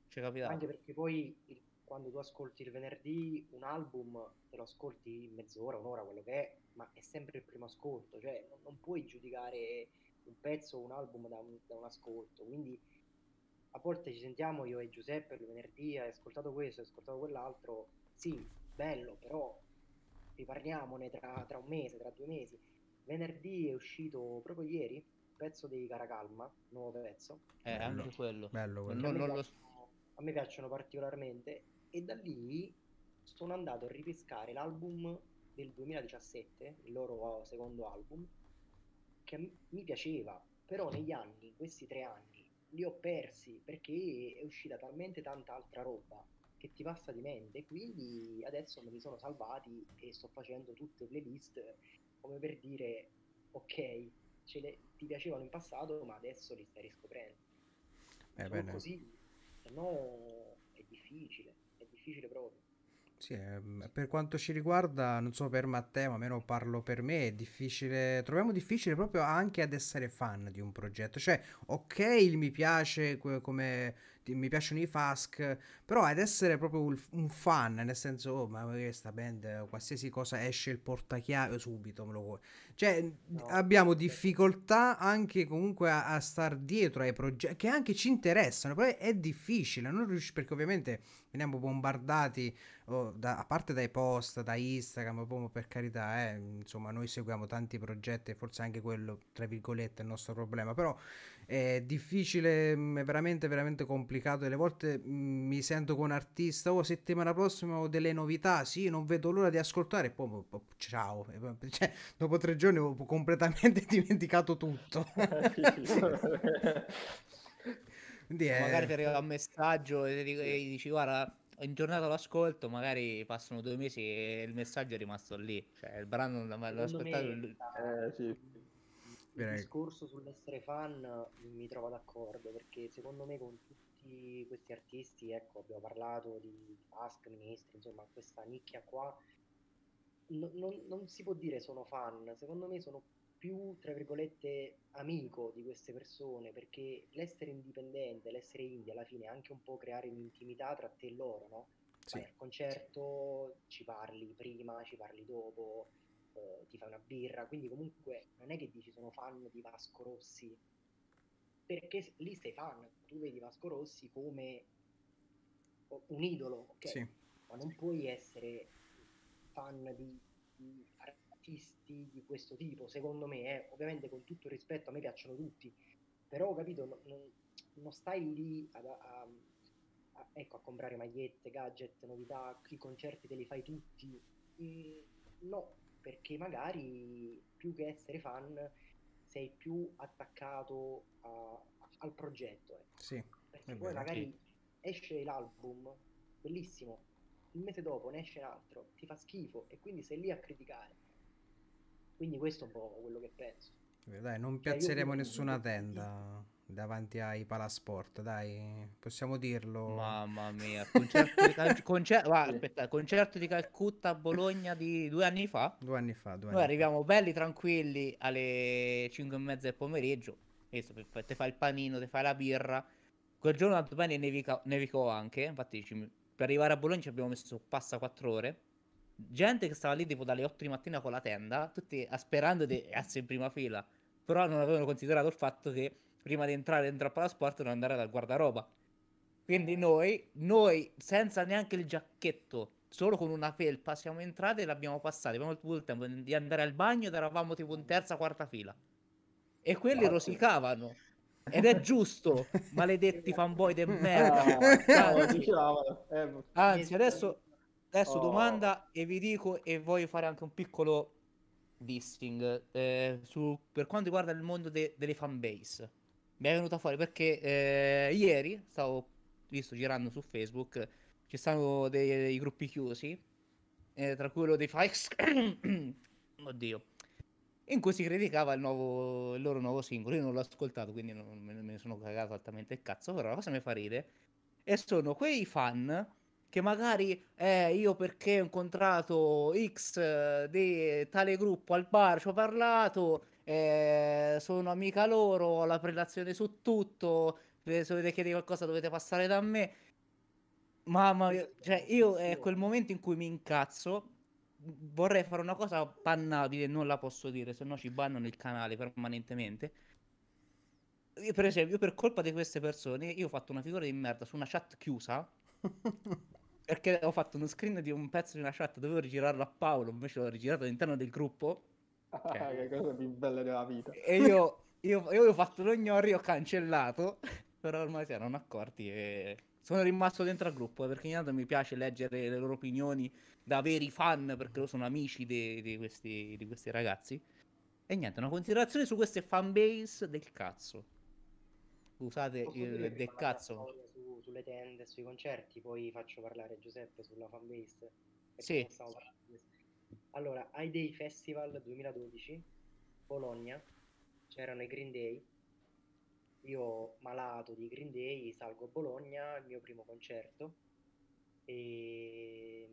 Anche perché poi il quando tu ascolti il venerdì un album, te lo ascolti mezz'ora, un'ora, quello che è, ma è sempre il primo ascolto, cioè non, non puoi giudicare un pezzo o un album da un, da un, ascolto, quindi a volte ci sentiamo io e Giuseppe il venerdì, hai ascoltato questo, hai ascoltato quell'altro, sì, bello, però riparliamone tra, tra un mese, tra due mesi. Venerdì è uscito proprio ieri, pezzo di Caracalma, nuovo pezzo. Eh, anche quello. Bello quello. Non, non lo... a me piacciono particolarmente e da lì sono andato a ripescare l'album del 2017, il loro secondo album, che mi piaceva, però negli anni, questi tre anni, li ho persi perché è uscita talmente tanta altra roba che ti passa di mente, quindi adesso me li sono salvati e sto facendo tutte le playlist come per dire ok, le, ti piacevano in passato ma adesso li stai riscoprendo. Eh, così, se no è difficile difficile proprio. Sì, ehm, per quanto ci riguarda, non so per Matteo, ma almeno parlo per me, è difficile, troviamo difficile proprio anche ad essere fan di un progetto. Cioè, ok, mi piace come mi piacciono i Fask, però ad essere proprio un fan, nel senso, oh, ma questa band, qualsiasi cosa esce il portachiave subito me lo vuoi. Cioè, no. abbiamo difficoltà anche comunque a, a star dietro ai progetti che anche ci interessano, però è, difficile, non riusci, perché ovviamente veniamo bombardati oh, da, a parte dai post, da Instagram, proprio per carità, eh, insomma, noi seguiamo tanti progetti, forse anche quello, tra virgolette, è il nostro problema, però è difficile, mh, è veramente, veramente complicato. Delle volte mh, mi sento con un artista, oh, settimana prossima ho delle novità, sì, non vedo l'ora di ascoltare, e poi poi- poi- ciao. Poi- cioè, dopo tre giorni ho completamente dimenticato tutto. Sì. Quindi O Magari ti è... arriva un messaggio e e dici guarda, in giornata l'ascolto, magari passano due mesi e il messaggio è rimasto lì. Cioè il brano non l'ha mai l'ha Secondo ascoltato. me, Eh, sì. Il Direi. discorso sull'essere fan mi trovo d'accordo perché secondo me con tutti questi artisti, ecco, abbiamo parlato di Ask, Ministri, insomma, questa nicchia qua, no- non, non si può dire sono fan, secondo me sono più, tra virgolette, amico di queste persone perché l'essere indipendente, l'essere indie alla fine è anche un po' creare un'intimità tra te e loro, no? Sì. Vai al concerto, ci parli prima, ci parli dopo, eh, ti fai una birra, quindi comunque non è che dici sono fan di Vasco Rossi, perché lì sei fan, tu vedi Vasco Rossi come un idolo, ok? Sì. Ma non puoi essere fan di, di artisti di questo tipo, secondo me, eh. ovviamente con tutto il rispetto, a me piacciono tutti, però capito, non, non- non stai lì ad- a, a- ecco, a comprare magliette, gadget, novità, i concerti te li fai tutti. Mm, no, perché magari più che essere fan sei più attaccato a- al progetto. ecco. Sì. Perché poi vero, magari esce l'album, bellissimo, il mese dopo ne esce un altro, ti fa schifo e quindi sei lì a criticare. Quindi questo è un po' quello che penso. Dai, non Cioè, io piazzeremo nessuna tenda davanti ai palasport, dai, possiamo dirlo. Mamma mia, concerto di, Cal- concer- guarda, aspetta, concerto di Calcutta a Bologna di due anni fa. Due anni fa, due Noi anni arriviamo belli tranquilli alle 5 e mezza del pomeriggio. E te fai il panino, te fai la birra. Quel giorno tanto bene nevica- nevicò anche. Infatti, per arrivare a Bologna ci abbiamo messo passa 4 ore. Gente che stava lì tipo dalle 8 di mattina con la tenda, tutti sperando di essere in prima fila. Però non avevano considerato il fatto che prima di entrare dentro al palasport dovevano andare dal guardaroba. Quindi noi, noi senza neanche il giacchetto, solo con una felpa, siamo entrati e l'abbiamo passata. Abbiamo avuto il tempo di andare al bagno ed eravamo tipo in terza, quarta fila. E quelli Cazzo. rosicavano. Ed è giusto, maledetti fanboy de merda. No, dicevano, eh, anzi, adesso, adesso Oh. domanda e vi dico e voglio fare anche un piccolo dissing eh, su, per quanto riguarda il mondo de- delle fanbase. Mi è venuta fuori perché eh, ieri stavo, visto girando su Facebook, ci stanno dei, dei gruppi chiusi, eh, tra quello dei Fikes, oddio, in cui si criticava il, nuovo, il loro nuovo singolo. Io non l'ho ascoltato, quindi non, me, me ne sono cagato altamente il cazzo, però la cosa mi fa ridere. E sono quei fan che magari eh, io perché ho incontrato X eh, di tale gruppo al bar, ci ho parlato, eh, sono amica loro, ho la prelazione su tutto, se dovete chiedere qualcosa dovete passare da me. Mamma mia, cioè io è quel momento in cui mi incazzo, vorrei fare una cosa bannabile, non la posso dire, se no ci bannano il canale permanentemente. Io, per esempio, io per colpa di queste persone, io ho fatto una figura di merda su una chat chiusa, perché ho fatto uno screen di un pezzo di una chat, dovevo rigirarlo a Paolo, invece l'ho rigirato all'interno del gruppo, ah, che cosa più bella della vita. e io, io, io ho fatto lo gnori, ho cancellato, però ormai si erano accorti e sono rimasto dentro al gruppo eh, perché ogni tanto mi piace leggere le loro opinioni da veri fan perché loro sono amici di, di questi, di questi ragazzi. E niente, una considerazione su queste fanbase del cazzo. Scusate Posso il del cazzo. su- sulle tende, sui concerti, poi faccio parlare Giuseppe sulla fanbase. Sì. parlando questo. Allora, ai Day Festival 2012, Bologna, c'erano i Green Day. Io, malato di Green Day, salgo a Bologna, il mio primo concerto. E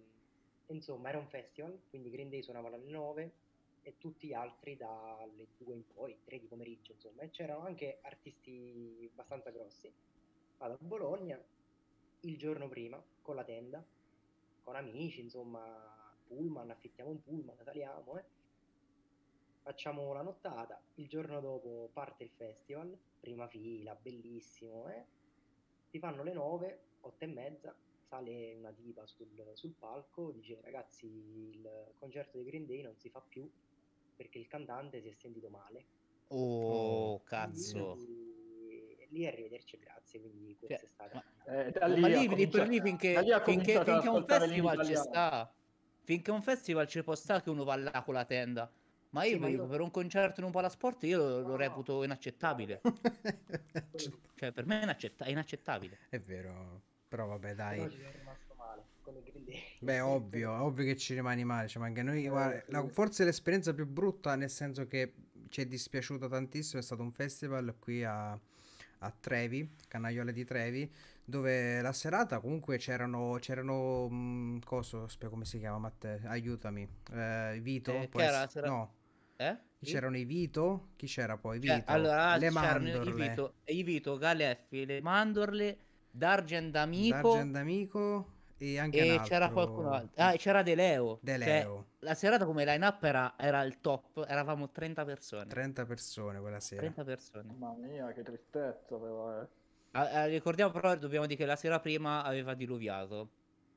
insomma, era un festival, quindi Green Day suonavano alle 9 e tutti gli altri dalle 2 in poi, 3 di pomeriggio, insomma, e c'erano anche artisti abbastanza grossi. Vado a Bologna il giorno prima con la tenda, con amici, insomma, pullman, affittiamo un pullman, saliamo, eh. Facciamo la nottata, il giorno dopo parte il festival, prima fila, bellissimo, eh. Si fanno le 9, 8 e mezza, sale una tipa sul, sul palco, dice ragazzi il concerto dei Green Day non si fa più perché il cantante si è sentito male. Oh, cazzo. Quindi lì arrivederci e grazie, quindi Cioè, questa è stata... ma- Eh, da ma lì ha lì, lì per cominciato- lì finché, da lì finché, finché un festival ci sta, finché un festival ci può sta che uno va là con la tenda. Ma Sì, io, ma dico, io- per un concerto in un palasport io lo, lo No, reputo inaccettabile. Cioè, per me è, inaccetta- è inaccettabile. È vero, però vabbè dai. Però. Beh, ovvio, ovvio che ci rimani male. Cioè, ma anche noi, guarda, sì. la- forse l'esperienza più brutta, nel senso che ci è dispiaciuto tantissimo, è stato un festival qui a, a Trevi, Canaiole di Trevi, dove la serata comunque c'erano, c'erano, mh, coso, spiego come si chiama, Matteo, aiutami, eh, Vito, Eh, essere- sera- no, Eh? chi c'erano i Vito, chi c'era poi? Cioè, Vito, allora, le c'erano i mandorle, Vito, i Vito, Galeffi, le mandorle, Dargen Amico D'Argent Amico e anche e altro, c'era qualcun altro. Ah, c'era De Leo. De Cioè, Leo, la serata come line-up era, era il top, eravamo 30 persone. 30 persone quella sera. 30 persone. Mamma mia, che tristezza però, eh. Ah, ricordiamo però, dobbiamo dire che la sera prima aveva diluviato.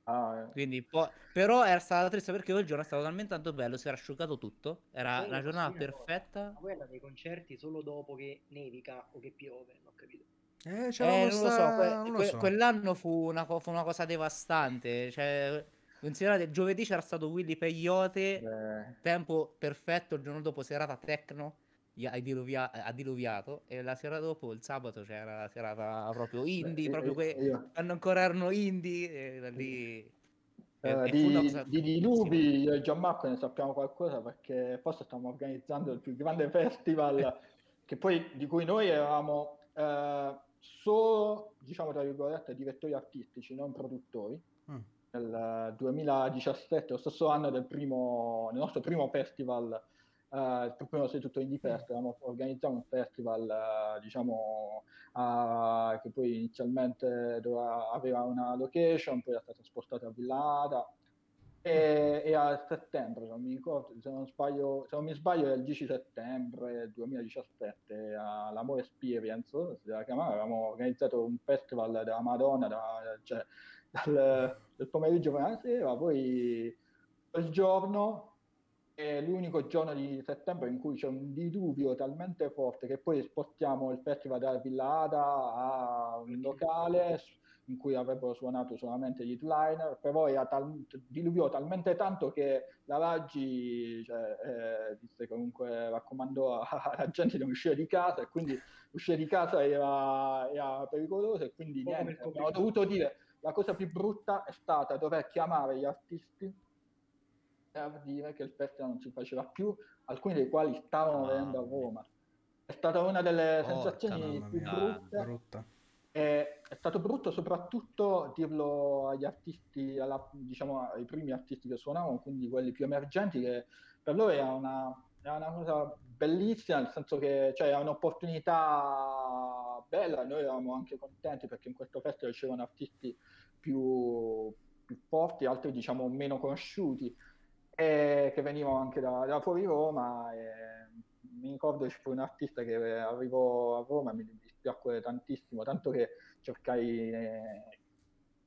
Ah, eh. Quindi, po- però era stata triste perché quel giorno è stato talmente tanto bello, si era asciugato tutto. Era una giornata perfetta. Ma andate ai concerti solo dopo che nevica o che piove, non ho capito. Eh, Eh, non lo so, que- non lo que- so. quell'anno fu una, co- fu una cosa devastante. Cioè, considerate, giovedì c'era stato Willy Peyote, Eh, tempo perfetto, il giorno dopo serata techno, ha, diluvia- ha diluviato, e la sera dopo, il sabato, c'era la serata proprio indie, beh, proprio io- que- io- quando ancora erano indie, e da lì... e una di, di diluvi io e Gianmarco ne sappiamo qualcosa perché forse stiamo organizzando il più grande festival che poi di cui noi eravamo eh, solo diciamo tra virgolette direttori artistici non produttori Mm. nel 2017 lo stesso anno del primo del nostro primo festival eh, il primo sei tutto indie fest avevamo organizzato un festival eh, diciamo a- che poi inizialmente doveva- aveva una location, poi è stata spostata a Villada. E, e a settembre, se non mi ricordo, se non, sbaglio, se non mi sbaglio è il 10 settembre 2017 all'Amore Experience, si la chiamava, avevamo organizzato un festival della Madonna da- cioè, dal, del pomeriggio fino alla sera, poi quel giorno è l'unico giorno di settembre in cui c'è un diluvio talmente forte che poi spostiamo il festival da Villa Ada a un locale in cui avrebbero suonato solamente gli headliner, però era tal- diluviò talmente tanto che la Raggi cioè, eh, disse comunque raccomandò alla gente di non uscire di casa e quindi uscire di casa era, era pericoloso e quindi niente, Covid. dovuto dire la cosa più brutta è stata dover chiamare gli artisti per dire che il festival non si faceva più, alcuni dei quali stavano Mamma venendo a. Roma. È stata una delle Porca sensazioni più brutte. brutta. E è stato brutto soprattutto dirlo agli artisti, alla- diciamo ai primi artisti che suonavano, quindi quelli più emergenti, che per loro era una, era una cosa bellissima, nel senso che cioè, era un'opportunità bella, noi eravamo anche contenti perché in questo festival c'erano artisti più, più forti, altri diciamo meno conosciuti, e che venivano anche da, da fuori Roma. E mi ricordo che ci fu un artista che arrivò a Roma e mi dispiacque tantissimo, tanto che cercai eh,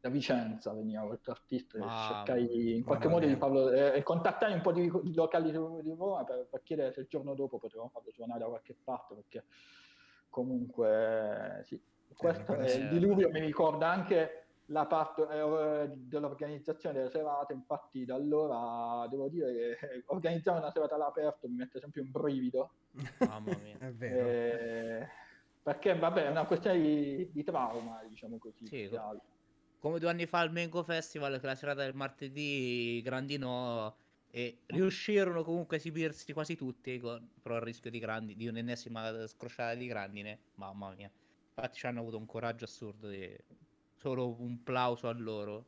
da Vicenza veniva questo artista e Mamma cercai in qualche modo di farlo eh, contattai un po' di, di locali di, Roma per, per chiedere se il giorno dopo potevamo farlo suonare da qualche parte perché comunque sì questo quello è sì. il diluvio mi ricorda anche la parte eh, dell'organizzazione delle serate infatti da allora devo dire che organizzare una serata all'aperto mi mette sempre un brivido Mamma mia. È vero. eh, perché vabbè è una questione di, di trauma diciamo così Sì. Come due anni fa al Mango Festival, che la serata del martedì grandinò e riuscirono comunque a esibirsi quasi tutti, con- però il rischio di, grandi, di un'ennesima scrosciata di grandine, mamma mia. Infatti ci hanno avuto un coraggio assurdo e solo un plauso a loro.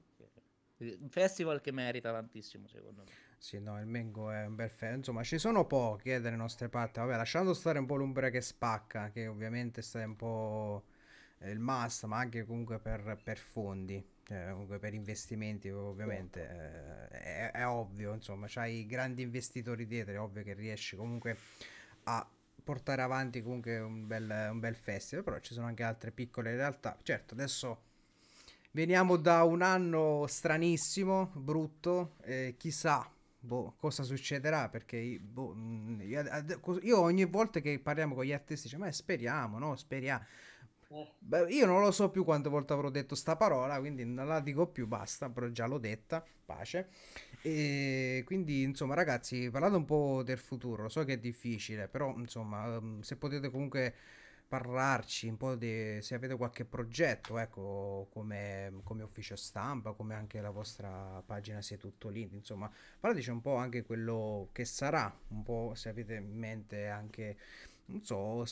Un festival che merita tantissimo secondo me. Sì, no, il Mengo è un bel fe- Insomma, ci sono pochi eh, dalle nostre parti. Vabbè, lasciando stare un po' l'Umbria che spacca, che ovviamente sta un po' eh, il must, ma anche comunque per, per fondi, cioè, comunque per investimenti, ovviamente. eh, è, è ovvio, insomma, c'hai grandi investitori dietro, è ovvio che riesci comunque a portare avanti comunque un bel, un bel festival, però ci sono anche altre piccole realtà. Certo, adesso veniamo da un anno stranissimo, brutto, eh, chissà boh, cosa succederà perché boh, mm, io, io ogni volta che parliamo con gli artisti dice ma speriamo, no? Speriamo. Eh, Beh, io non lo so più quante volte avrò detto sta parola, quindi non la dico più, basta, però già l'ho detta, pace. E quindi, insomma, ragazzi, parlate un po' del futuro, so che è difficile, però, insomma, ehm, se potete comunque parlarci un po' di se avete qualche progetto, ecco, come, come ufficio stampa, come anche la vostra pagina sia tutto lì, insomma, parlateci un po' anche quello che sarà, un po' se avete in mente anche non so,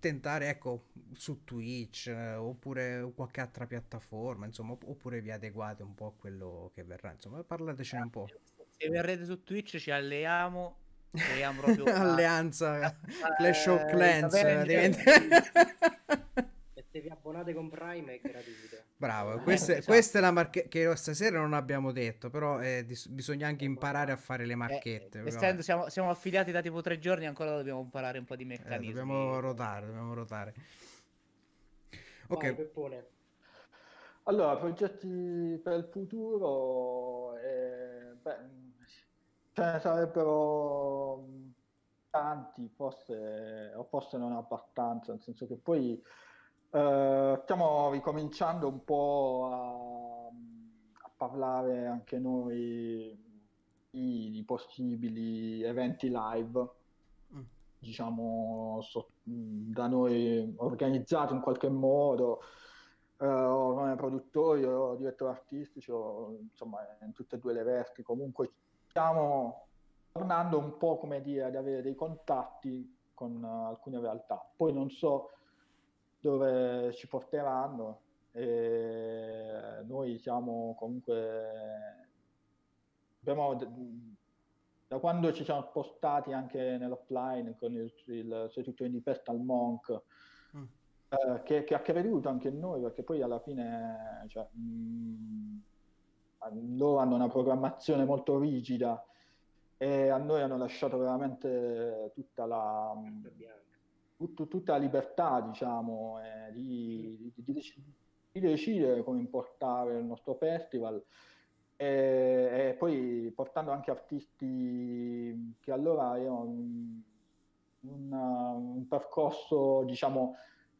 tentare, ecco, su Twitch eh, oppure qualche altra piattaforma, insomma, opp- oppure vi adeguate un po' a quello che verrà, insomma, parlatecene un po'. Se verrete su Twitch ci alleiamo, creiamo proprio una- Alleanza una- Clash of eh, Clans eh, diventa- e se vi abbonate con Prime è gratuito. Bravo, Eh, questa, esatto. questa è la marchetta che stasera non abbiamo detto, però eh, dis- bisogna anche imparare a fare le Eh, marchette. essendo siamo, siamo affiliati da tipo tre giorni, ancora dobbiamo imparare un po' di Eh, meccanismi. dobbiamo rotare, dobbiamo rotare. Vai, Ok, Peppone. Allora, progetti per il futuro, eh, beh, ce ne sarebbero mh, tanti, forse, o forse non abbastanza, nel senso che poi eh, stiamo ricominciando un po' a, a parlare anche noi di, di possibili eventi live, Mm. diciamo, so- mh, da noi organizzati in qualche modo eh, o come produttori o direttori artistici, o, insomma, in tutte e due le vesti. Comunque stiamo tornando un po' come dire ad avere dei contatti con eh, alcune realtà. Poi non so dove ci porteranno. E noi siamo comunque abbiamo da quando ci siamo spostati anche nell'offline con il, il Sei tutto indie fest al Monk Mm. eh, che, che ha creduto anche in noi perché poi alla fine cioè, mh, loro hanno una programmazione molto rigida e a noi hanno lasciato veramente tutta la, tut- tutta la libertà diciamo eh, di, di- di dec- di decidere come importare il nostro festival. E, e poi portando anche artisti che allora avevano un, un percorso, diciamo,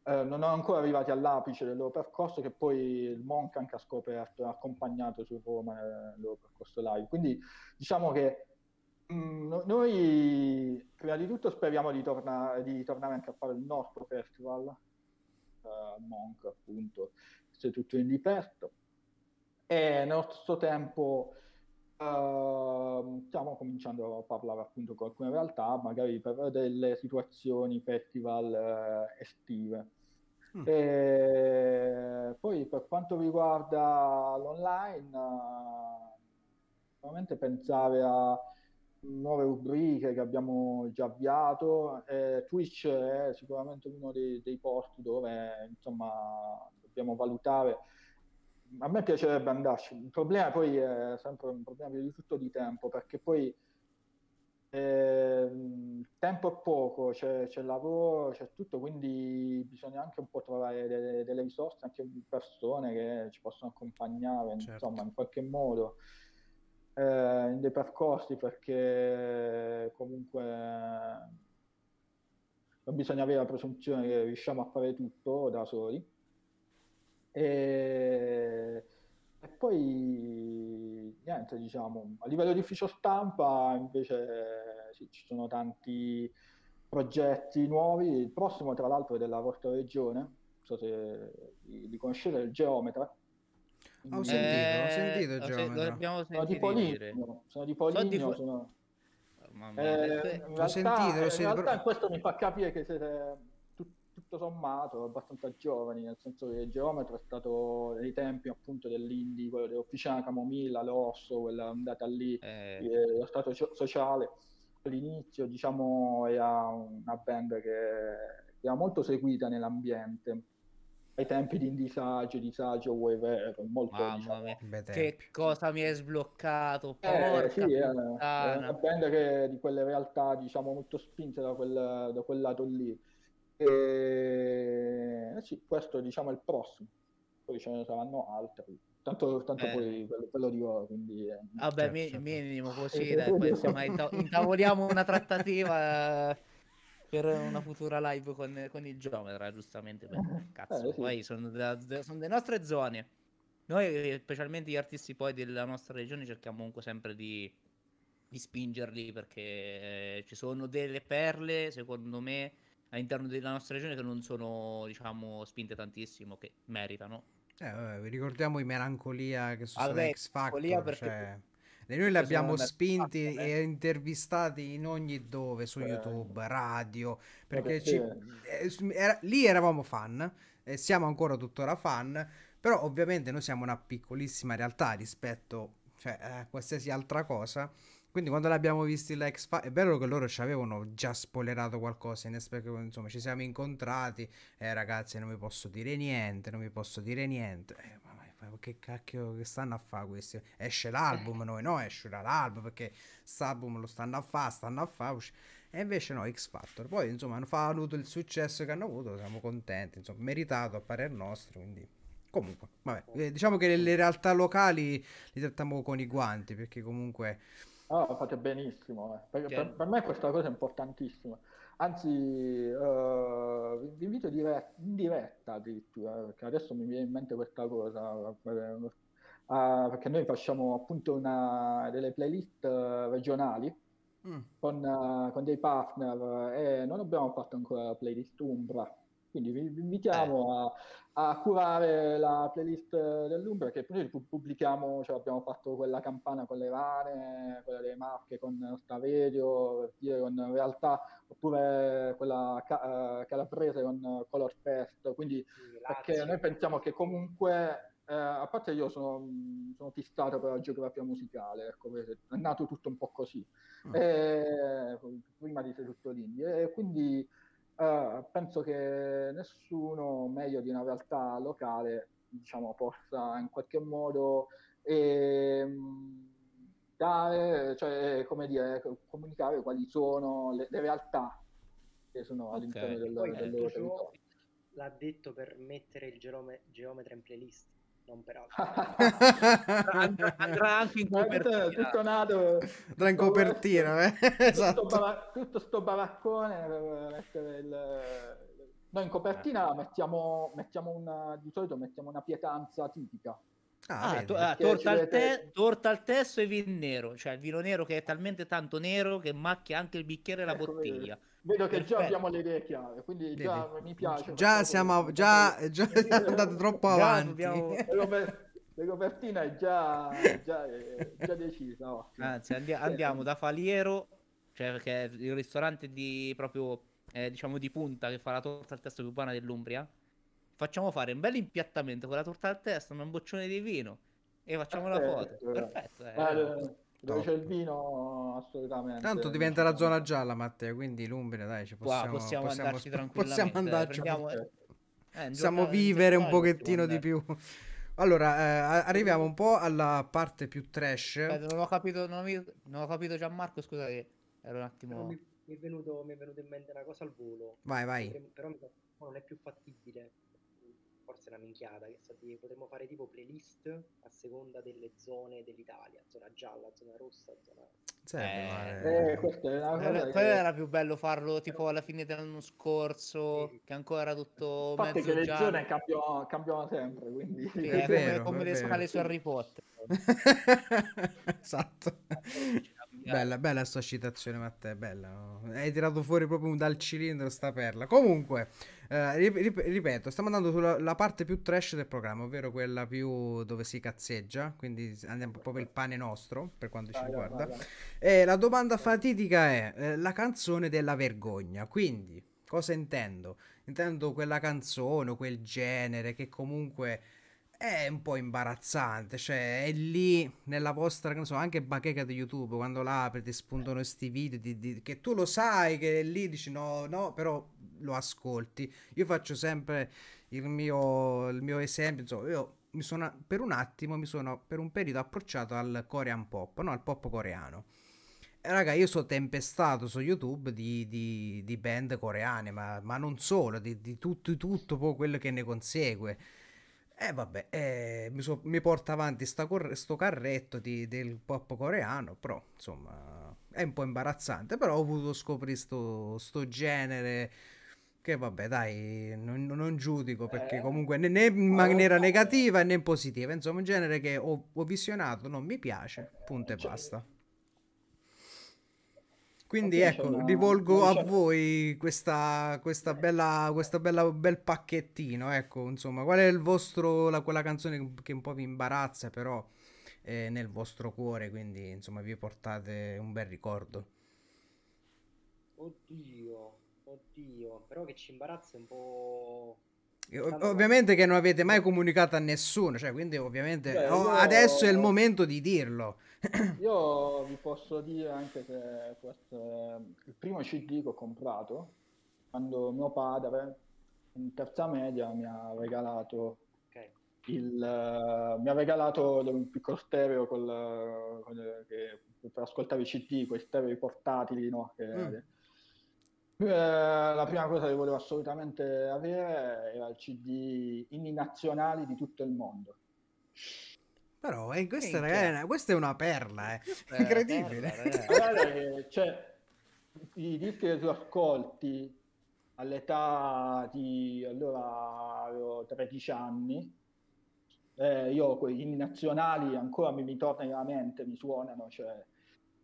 eh, non erano ancora arrivati all'apice del loro percorso, che poi il Monk ha scoperto, ha accompagnato su Roma nel loro percorso live. Quindi diciamo che mm, no- noi prima di tutto speriamo di, torna- di tornare anche a fare il nostro festival, eh, Monk appunto, se tutto indie aperto. E nello stesso tempo ehm, stiamo cominciando a parlare appunto con alcune realtà, magari per delle situazioni festival eh, estive. Mm. E poi per quanto riguarda l'online, eh, veramente pensare a nuove rubriche che abbiamo già avviato. e Twitch è sicuramente uno dei, dei posti dove insomma dobbiamo valutare. A me piacerebbe andarci. Il problema poi è sempre un problema prima di tutto di tempo, perché poi ehm, il tempo è poco, c'è, c'è lavoro, c'è tutto, quindi bisogna anche un po' trovare delle, delle risorse, anche persone che ci possono accompagnare, Certo. insomma, in qualche modo eh, in dei percorsi, perché comunque non bisogna avere la presunzione che riusciamo a fare tutto da soli. E, e poi niente, diciamo, a livello di ufficio stampa invece sì, ci sono tanti progetti nuovi. Il prossimo, tra l'altro, è della vostra regione, non so se li, conoscete, il Geometra. Ho sentito, ho Eh, sentito lo se- Geometra. Sono di sentito. Poligno, sono di Poligno, sono- Mamma eh, mia, in realtà, sentito, in sentito, realtà questo mi fa capire che siete tutto sommato abbastanza giovani, nel senso che Geometro è stato nei tempi appunto dell'indie, quello dell'Officina Camomilla, l'Orso, quella ondata lì, eh, eh, lo stato so- sociale. All'inizio, diciamo, era una band che era molto seguita nell'ambiente. Ai tempi di Indisagio, Disagio, Wave, molto, mamma diciamo, che cosa mi hai sbloccato, eh, sì, è, è puttana. una band che, di quelle realtà, diciamo, molto spinte da quel, da quel lato lì. E eh sì, questo, diciamo, è il prossimo. Poi ce ne saranno altri. Tanto, tanto Eh. poi ve, ve lo dirò, quindi... eh, Vabbè, Certo, mi- certo. minimo così, dai, poi insomma, inta- intavoliamo una trattativa. eh, per una futura live con, con il geometra, giustamente. perché, cazzo, Eh, sì. poi sono, de- sono delle nostre zone. Noi, eh, specialmente gli artisti poi della nostra regione, cerchiamo comunque sempre di, di spingerli perché eh, ci sono delle perle, secondo me, all'interno della nostra regione che non sono, diciamo, spinte tantissimo, che meritano. Eh, vabbè, ricordiamo i Melancolia che sono Vabbè, X Factor, perché- cioè, noi li abbiamo spinti X Factor, e intervistati in ogni dove, su Eh. YouTube, radio, perché ci- eh, era- lì eravamo fan, e siamo ancora tuttora fan, però ovviamente noi siamo una piccolissima realtà rispetto cioè, a qualsiasi altra cosa. Quindi quando l'abbiamo visti la X Factor, è vero che loro ci avevano già spoilerato qualcosa, in perché insomma ci siamo incontrati, eh ragazzi non vi posso dire niente, non vi posso dire niente. Eh, ma, ma- che cacchio che stanno a fare questi? Esce l'album, noi no, escerà l'album perché quest'album lo stanno a fare, stanno a fare. E invece no, X Factor. Poi insomma hanno avuto il successo che hanno avuto, siamo contenti, insomma, meritato a parer nostro, quindi... Comunque, vabbè, eh, diciamo che le, le realtà locali li trattiamo con i guanti perché comunque... Ah, fate benissimo, eh. Sì. per, per me questa cosa è importantissima. Anzi, eh, vi vi invito dire- in diretta addirittura, perché adesso mi viene in mente questa cosa, ah, perché noi facciamo appunto una, delle playlist eh, regionali Mm. con, eh, con dei partner eh, e non abbiamo fatto ancora la playlist Umbra. Quindi vi, vi invitiamo a, a curare la playlist dell'Umbra, che noi pu- pubblichiamo, cioè abbiamo fatto quella campana con le rane, quella delle marche con dire con realtà, oppure quella ca- eh, calabrese con Color Fest. Quindi perché Lazio. noi pensiamo che comunque, eh, a parte io sono, sono fissato per la geografia musicale, ecco, perché è nato tutto un po' così, Mm. E- prima di tutto l'indie, e quindi eh, penso che nessuno meglio di una realtà locale, diciamo, possa in qualche modo ehm, dare, cioè, come dire, comunicare quali sono le, le realtà che sono Ok. all'interno del, del loro territorio. l'ha detto per mettere il geome- geometra in playlist, non per altro. Andrà, andrà anche in copertina. tutto nato Tra in copertina, eh? tutto, esatto. tutto sto baraccone per mettere il noi in copertina mettiamo, mettiamo una di solito mettiamo una pietanza tipica Ah, Ah, to- ah, torta, al te- torta al testo e vino nero, cioè il vino nero che è talmente tanto nero che macchia anche il bicchiere e la Ecco, bottiglia. vedo che già abbiamo le idee chiare quindi già Vedi? mi piace Già siamo, già, già siamo andati troppo Già avanti. dobbiamo- le copertina è già, già, è già decisa ottimo. Anzi, andi- andiamo da Faliero, cioè perché è il ristorante di proprio eh, diciamo di punta che fa la torta al testo più buona dell'Umbria. Facciamo fare un bel impiattamento con la torta al testo, un boccione di vino e facciamo la Perfetto, foto. Perfetto. eh. Ah, dove c'è il vino assolutamente Tanto diventa la zona gialla, Matteo, quindi l'Umbria, dai, ci Qua possiamo, possiamo, andarci sp- tranquillamente. possiamo andarci. prendiamo- Perfetto. eh, Possiamo vivere un pochettino di possiamo più. Allora, eh, arriviamo un po' alla parte più trash. Aspetta, non ho capito, non, ho- non ho capito Gianmarco, scusa che ero un Però attimo... mi, mi è venuto, mi è venuto in mente una cosa al volo. Vai, vai. Però mi sa- non è più fattibile. Forse è una minchiata. Che sa di- potremmo fare tipo playlist a seconda delle zone dell'Italia: zona gialla, zona rossa, zona. Sarebbe Eh, eh, questa è una cosa Quello, che- era più bello farlo tipo alla fine dell'anno scorso, Sì. che ancora era tutto parte mezzo che le giallo. zone cambiano, cambiano sempre quindi Sì, È è, vero, come, come è le vero. scale su Harry Potter. esatto. Bella, bella sta citazione, Matteo, bella. Hai tirato fuori proprio dal cilindro sta perla. Comunque, eh, rip- rip- ripeto, stiamo andando sulla la parte più trash del programma, ovvero quella più dove si cazzeggia, quindi andiamo proprio il pane nostro, per quanto ci riguarda. E la domanda fatidica è eh, la canzone della vergogna. Quindi, cosa intendo? Intendo quella canzone o quel genere che comunque è un po' imbarazzante. Cioè, è lì nella vostra, ne so, anche bacheca di YouTube, quando l'apri ti spuntano questi video di- di- che tu lo sai che è lì dici no, no, però lo ascolti. Io faccio sempre il mio, il mio esempio, insomma, io mi sono per un attimo, mi sono per un periodo approcciato al Korean pop, no, al pop coreano. Raga, io sono tempestato su YouTube di, di- di band coreane, ma, ma non solo, di, di tutto, tutto quello che ne consegue. E vabbè, eh, mi, so- mi porta avanti sta cor- sto carretto di- del pop coreano, però insomma, è un po' imbarazzante, però ho voluto scoprire sto, sto genere che vabbè dai, non, non giudico perché Eh, comunque né, né in ma- maniera negativa né in positiva, insomma un genere che ho, ho visionato, non mi piace, punto e Cioè- basta. Quindi ecco, una- rivolgo a voi questa, questa bella, questa bella bel pacchettino, ecco, insomma, qual è il vostro, la, quella canzone che un po' vi imbarazza, però è nel vostro cuore, quindi insomma vi portate un bel ricordo. Oddio, oddio, però che ci imbarazza è un po'... Ovviamente che non avete mai comunicato a nessuno, cioè quindi ovviamente Beh, io- adesso è il momento di dirlo. Io vi posso dire anche che questo è il primo CD che ho comprato quando mio padre in terza media mi ha regalato Ok, il, eh, mi ha regalato un piccolo stereo col, con- che- per ascoltare i CD, quei stereo portatili, no? Che- Mm. Eh, la prima cosa che volevo assolutamente avere era il CD inni nazionali di tutto il mondo. Però eh, questa, è una- questa è una perla, eh. Eh, incredibile. perla. Guarda che, cioè, i dischi che tu ascolti all'età di allora avevo 13 anni, eh, io quegli inni nazionali ancora mi, mi tornano nella mente, mi suonano, cioè,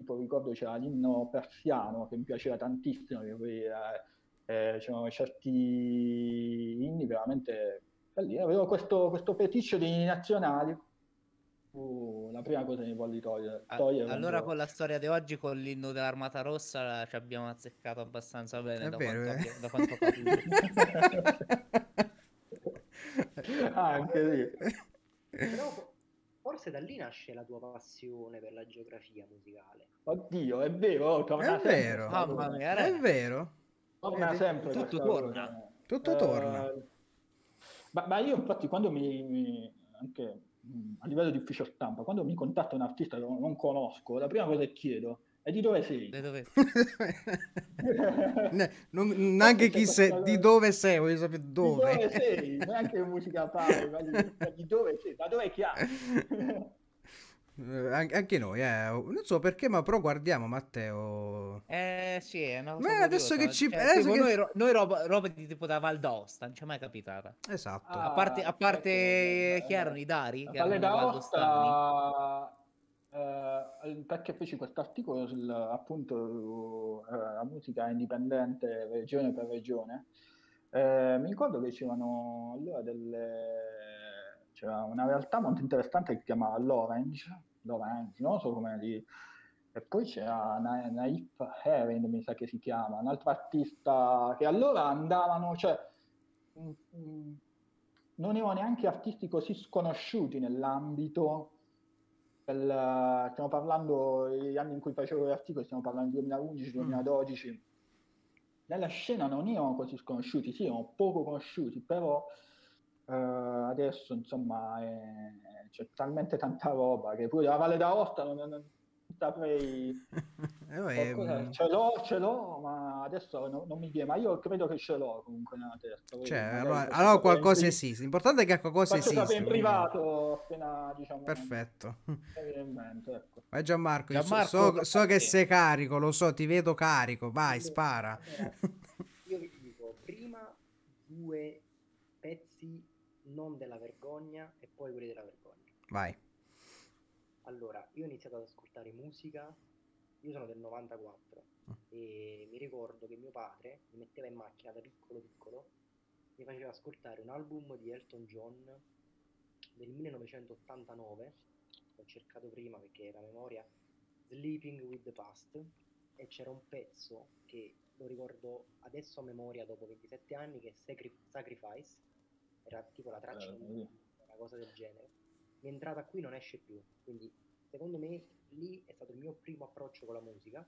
tipo ricordo c'era l'inno persiano che mi piaceva tantissimo, che poi eh, eh, c'erano certi inni veramente belli. Avevo questo, questo feticcio di inni nazionali, fu la prima cosa che mi voglio togliere. Togliere Allora quando- con la storia di oggi, con l'inno dell'Armata Rossa, ci abbiamo azzeccato abbastanza bene È da, vero, quanto eh. da quanto capito. Ah, anche sì. però forse da lì nasce la tua passione per la geografia musicale. Oddio, è vero, oh, torna È sempre vero. Mamma mia, È ragazzi. vero. Torna sempre Tutto torna. cosa. Tutto Eh, torna. Ma, ma io infatti quando mi, mi- anche mh, a livello di ufficio stampa, quando mi contatta un artista che non non conosco, la prima cosa che chiedo è di dove sei? Da dove- Ne- non- neanche chi sei, di dove sei, voglio sapere Di dove. dove sei? Neanche musica pare, ma di, ma di dove sei? Da dove chiami? Eh, an- anche noi, eh. Non so perché, ma però guardiamo Matteo. Eh sì, è una cosa adesso che ci- Cioè, adesso tipo che- noi, ro- noi roba, roba di tipo da Val d'Aosta, non ci è mai capitata. Esatto. Ah, a parte, a parte ecco, chi erano i Dari? Valle d'Aosta, eh, perché feci questo articolo sul appunto la musica indipendente regione per regione. Eh, mi ricordo che c'erano allora delle c'era una realtà molto interessante che si chiamava l'Orange, l'Orange, non so come di e poi c'era Na- Naif Herring, mi sa che si chiama, un altro artista che allora andavano, cioè, mm, mm, non erano neanche artisti così sconosciuti nell'ambito del, stiamo parlando degli anni in cui facevo gli articoli, stiamo parlando del 2011-2012, nella scena non erano così sconosciuti, sì, erano poco conosciuti, però eh, adesso insomma è- c'è talmente tanta roba che pure la Valle d'Aosta non- non saprei Eh, beh, ce l'ho, ce l'ho, ma adesso no- non mi viene, ma io credo che ce l'ho comunque nella testa. cioè, allora, allora qualcosa esiste. L'importante è che qualcosa Faccio esiste. in privato appena diciamo Perfetto. mente, ecco. Vai Gianmarco, io so- Gianmarco, so, so che sì. sei carico, lo so, ti vedo carico. Vai, spara. Allora, io vi dico prima due pezzi non della vergogna e poi quelli della vergogna. Vai. Allora, io ho iniziato ad ascoltare musica, io sono del 94 e mi ricordo che mio padre mi metteva in macchina da piccolo piccolo, mi faceva ascoltare un album di Elton John del 1989, l'ho cercato prima perché era memoria, Sleeping with the Past, e c'era un pezzo che lo ricordo adesso a memoria dopo 27 anni che è Sacri- Sacrifice, era tipo la traccia Eh, sì. una cosa del genere. Mi è entrata qui non esce più, quindi secondo me lì è stato il mio primo approccio con la musica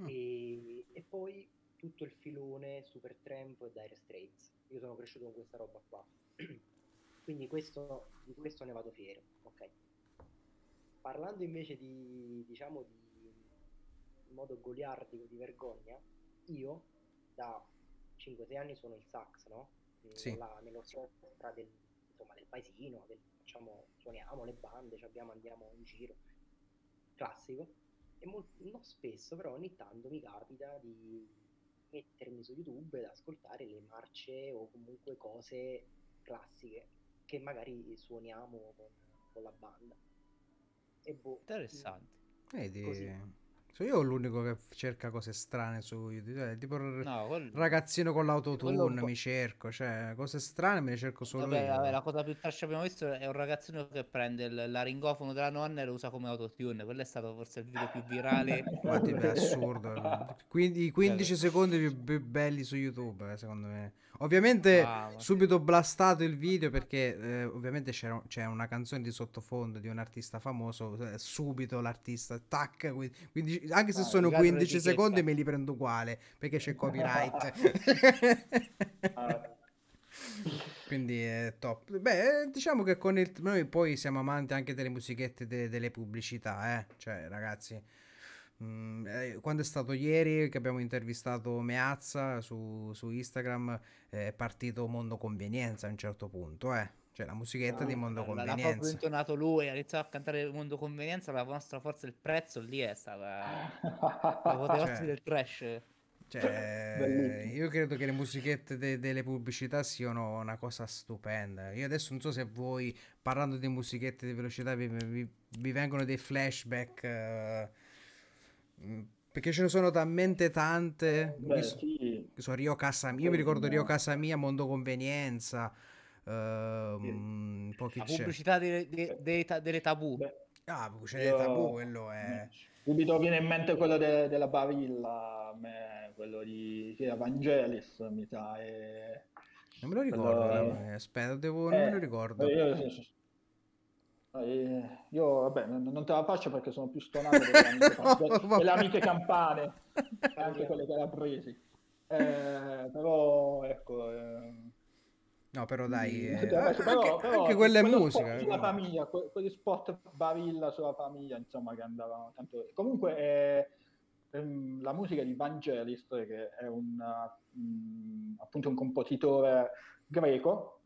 Mm. e, e poi tutto il filone Supertramp e Dire Straits. Io sono cresciuto con questa roba qua. quindi questo, di questo ne vado fiero, ok. Parlando invece di, diciamo, di in modo goliardico di vergogna, io da 5-6 anni sono il sax, no? Sì. Nella, nell'orchestra del, insomma, del paesino, del- facciamo, suoniamo le bande, ci abbiamo, andiamo in giro, classico. e mol- non spesso, però ogni tanto mi capita di mettermi su YouTube ed ascoltare le marce o comunque cose classiche che magari suoniamo con, con la banda. E boh, Interessante. Vedi, Così. Sono io l'unico che cerca cose strane su YouTube. cioè, tipo No, quel- ragazzino con l'autotune mi cerco, cioè cose strane me le cerco solo Vabbè, io. vabbè, la cosa più trash che abbiamo visto è un ragazzino che prende il laringofono della nonna e lo usa come autotune. Quello è stato forse il video più virale. Infatti è assurdo. Quindi i 15 secondi più, più belli su YouTube, eh, secondo me. Ovviamente Ah, subito blastato il video perché eh, ovviamente c'era, c'è una canzone di sottofondo di un artista famoso, eh, subito l'artista, tac, qui- 15 anche se Ah, sono rigardo 15 l'etichetta. secondi me li prendo uguale perché c'è copyright. Ah, Quindi è top. Beh, eh, diciamo che con il noi poi siamo amanti anche delle musichette de- delle pubblicità, eh. Cioè, ragazzi, mm, eh, quando è stato ieri che abbiamo intervistato Meazza su, su Instagram, è partito Mondo Convenienza a un certo punto, eh. Cioè, la musichetta di Mondo L'ha l'ha proprio Convenienza. intonato lui, ha iniziato a cantare il mondo convenienza, la nostra forza il prezzo, lì è stata la apoteosi Cioè, del trash. Cioè, io credo che le musichette de- delle pubblicità siano una cosa stupenda. Io adesso non so se voi, parlando di musichette di velocità, vi, vi- vi vengono dei flashback. eh, mm, perché ce ne sono talmente tante. Beh, Io so- sì, so, Rio Casa io mi ricordo Rio Casa Mia, Mondo Convenienza. Ehm, poi La c'è? pubblicità dei- dei- dei delle tabù. beh, Ah, c'è io- tabù, quello è. Subito viene in mente quello de- della Bavilla, a me, quello di che era Vangelis, mi sa. E... Non me lo ricordo. quello- eh, Aspetta, devo, non me Eh, lo ricordo. Io, eh, io, vabbè, non te la faccio perché sono più stonato delle amiche, No, delle- delle amiche campane, anche quelle calabresi. Eh, però, ecco... eh, No, però dai, eh, Però- anche, però- però anche quella è musica. eh, sulla quello. famiglia, que- quegli spot Bavilla sulla famiglia, insomma, che andavano tanto. Comunque, è, ehm, la musica di Vangelis, che è un, mm, appunto un compositore greco,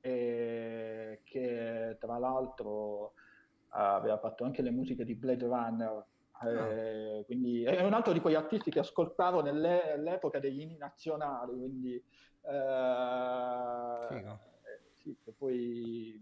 e che tra l'altro aveva fatto anche le musiche di Blade Runner. eh, quindi è un altro di quegli artisti che ascoltavo nelle- nell'epoca degli inni nazionali, quindi eh, eh, sì, che poi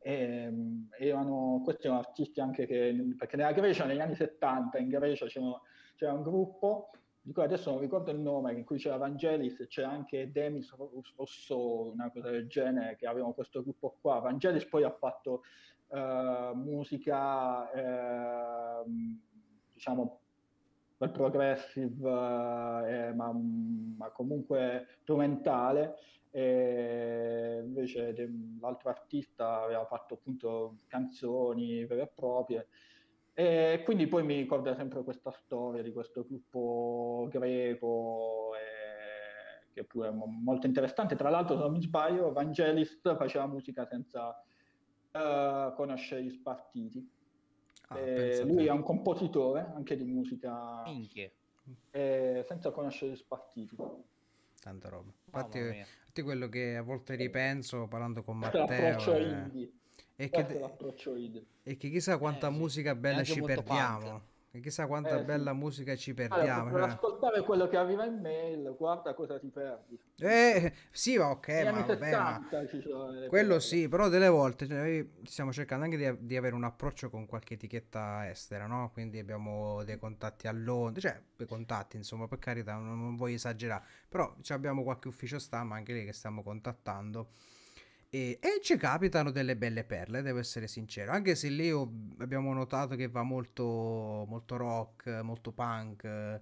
ehm, erano questi erano artisti anche che perché nella Grecia negli anni 70 in Grecia c'era, c'era un gruppo di cui adesso non ricordo il nome in cui c'era Vangelis e c'era anche Demis Rousseau una cosa del genere che avevano questo gruppo qua. Vangelis poi ha fatto eh, musica ehm, diciamo quel progressive, eh, ma, ma comunque strumentale. E invece de- l'altro artista aveva fatto appunto canzoni vere e proprie. E quindi poi mi ricorda sempre questa storia di questo gruppo greco, eh, che pure è mo- molto interessante. Tra l'altro, se non mi sbaglio, Vangelist faceva musica senza eh, conoscere gli spartiti. Ah, Eh, lui è un compositore anche di musica Minchia. eh, senza conoscere gli spartiti. Tanta roba. Mamma Infatti, mia. infatti quello che a volte ripenso parlando con Matteo è, indie. è che, è che chissà quanta sì. musica bella ci perdiamo. E chissà quanta Eh, sì. bella musica ci Allora, perdiamo. per cioè. ascoltare quello che arriva in mail, guarda cosa ti perdi. Eh, sì, ok, Negli ma vabbè, ma 70 ci sono delle quello perle. sì, però delle volte cioè, noi stiamo cercando anche di, di avere un approccio con qualche etichetta estera, no? Quindi abbiamo dei contatti a Londra, cioè dei contatti, insomma, per carità, non, non voglio esagerare, però abbiamo qualche ufficio stampa anche lì che stiamo contattando. E, e ci capitano delle belle perle, devo essere sincero. Anche se lì ho- abbiamo notato che va molto, molto rock, molto punk. eh,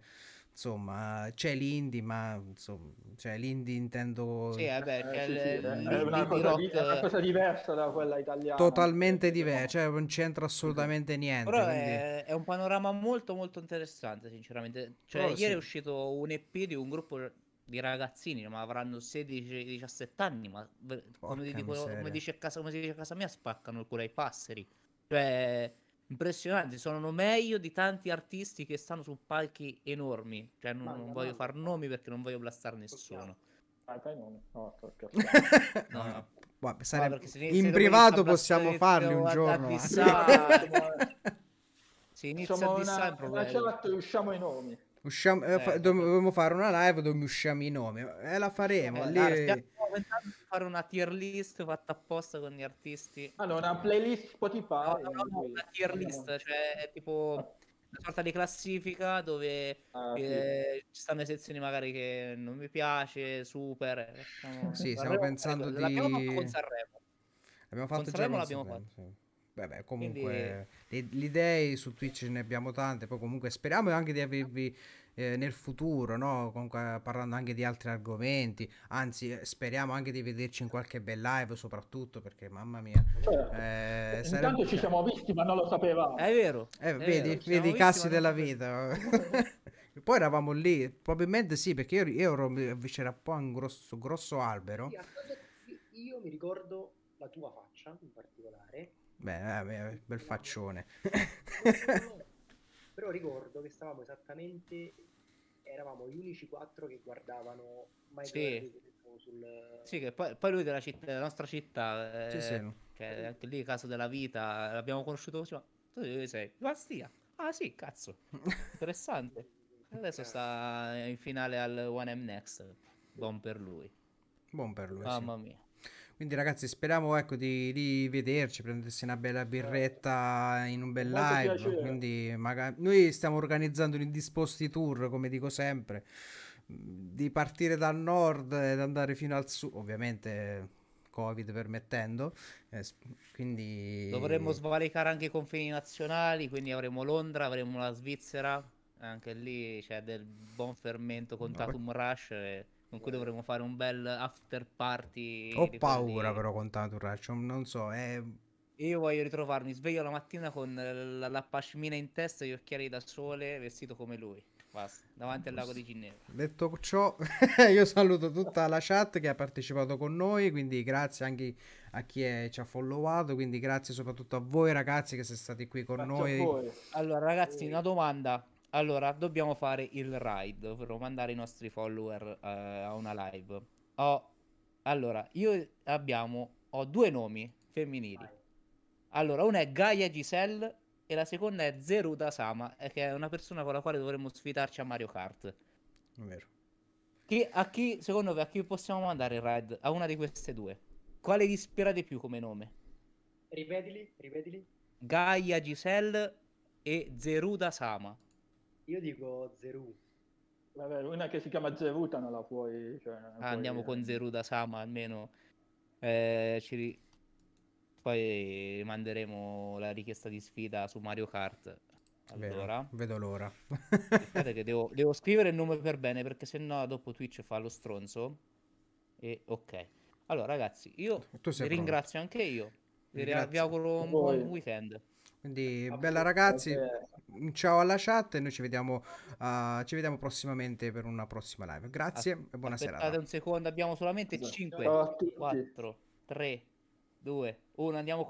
Insomma, c'è l'indie, ma insomma, cioè l'indie intendo Sì, vabbè, Eh, c'è sì, sì, è- una cosa, di- è una cosa diversa da quella italiana. totalmente diciamo, cioè non c'entra assolutamente niente. Però quindi- è, è un panorama molto molto interessante, sinceramente. Cioè, Però ieri sì. è uscito un EP di un gruppo di ragazzini, ma avranno 16-17 anni, ma come, dico- come dice a casa, come si dice a casa mia, spaccano il culo ai passeri. Cioè, impressionanti, sono meglio di tanti artisti che stanno su palchi enormi. Cioè, non, non voglio far nomi perché non voglio blastare nessuno. Fai nomi. No. No, No, no, no. vabbè, No, sarebbe- se in privato possiamo farli un giorno. Si inizia a dissare una, una chat e usciamo i nomi. Usciamo, eh, Eh, fa- vabbè. dobbiamo fare una live dove usciamo i nomi. E la faremo. Eh, lì- stiamo pensando di fare una tier list fatta apposta con gli artisti. Allora, una playlist Spotify. No, no, no, una tier list, cioè è tipo una sorta di classifica dove Ah, sì. eh, ci stanno le sezioni magari che non mi piace, super. eh, facciamo- Sì, stiamo Sanremo, pensando ecco, L'abbiamo di- fatto con Sanremo. Abbiamo fatto Con Sanremo l'abbiamo Sanremo, sì. Vabbè, comunque le, le idee su Twitch ne abbiamo tante, poi comunque speriamo anche di avervi eh, nel futuro, no? Comunque parlando anche di altri argomenti, anzi eh, speriamo anche di vederci in qualche bel live soprattutto perché mamma mia, Certo. eh, Intanto sarebbe... ci siamo visti, ma non lo sapevamo. È vero. Eh, è vedi, vero, vedi i cassi della vita. Poi eravamo lì, probabilmente sì, perché io, io ero c'era poi un grosso, grosso albero. A Io mi ricordo la tua faccia in particolare. Beh, eh, bel faccione. Però ricordo che stavamo esattamente, eravamo gli unici quattro che guardavano Michael Sì. Sul... Sì, che poi, poi lui della, città, della nostra città, eh, Sì, sì. cioè anche lì caso della vita, l'abbiamo conosciuto così, ma tu dove sei? Bastia. Ah sì, cazzo, interessante. Adesso sta in finale al One M Next, buon per lui. Buon per lui. sì. Mamma mia. Quindi ragazzi speriamo ecco di, di vederci, prendersi una bella birretta in un bel Molto live. Quindi magari noi stiamo organizzando un indisposti tour, come dico sempre, mh, di partire dal nord ed andare fino al sud, ovviamente Covid permettendo. eh, quindi Dovremmo svalicare anche i confini nazionali, quindi avremo Londra, avremo la Svizzera, anche lì c'è del buon fermento con Tatum Rush, eh, con cui dovremo fare un bel after party. Ho paura quelli- però con tanto Rush, non so, è... Io voglio ritrovarmi sveglio la mattina con la, la pashmina in testa e gli occhiali da sole, vestito come lui. Basta, davanti al lago di Ginevra. Detto ciò, io saluto tutta la chat che ha partecipato con noi, quindi grazie anche a chi è- ci ha followato, quindi grazie soprattutto a voi ragazzi che siete stati qui con Grazie noi. a voi. Allora, ragazzi, una domanda. Allora, dobbiamo fare il ride, ovvero mandare i nostri follower eh, a una live. Ho- allora, io abbiamo, ho due nomi femminili. Allora, una è Gaia Giselle e la seconda è Zeruda Sama, eh, che è una persona con la quale dovremmo sfidarci a Mario Kart. Vero. Chi, a chi, secondo voi, a chi possiamo mandare il ride? A una di queste due. Quale vi ispira di più come nome? Ripetili, ripetili. Gaia Giselle e Zeruda Sama. Io dico Zeru. Vabbè, una che si chiama Zeruta non la puoi... Cioè, non Ah, puoi- andiamo con Zeruda Sama, almeno eh, ci ri- poi manderemo la richiesta di sfida su Mario Kart. Allora, vedo l'ora. aspettate che devo, devo scrivere il nome per bene perché sennò dopo Twitch fa lo stronzo. E ok. Allora, ragazzi, io vi ringrazio anche io. Vi, vi auguro un buon weekend. Quindi Ah, bella sì, ragazzi, perché- un ciao alla chat e noi ci vediamo, ah, ci vediamo prossimamente per una prossima live. Grazie e buona Aspettate serata. un secondo, abbiamo solamente Ciao 5, a tutti. 4, 3, 2, 1. Andiamo con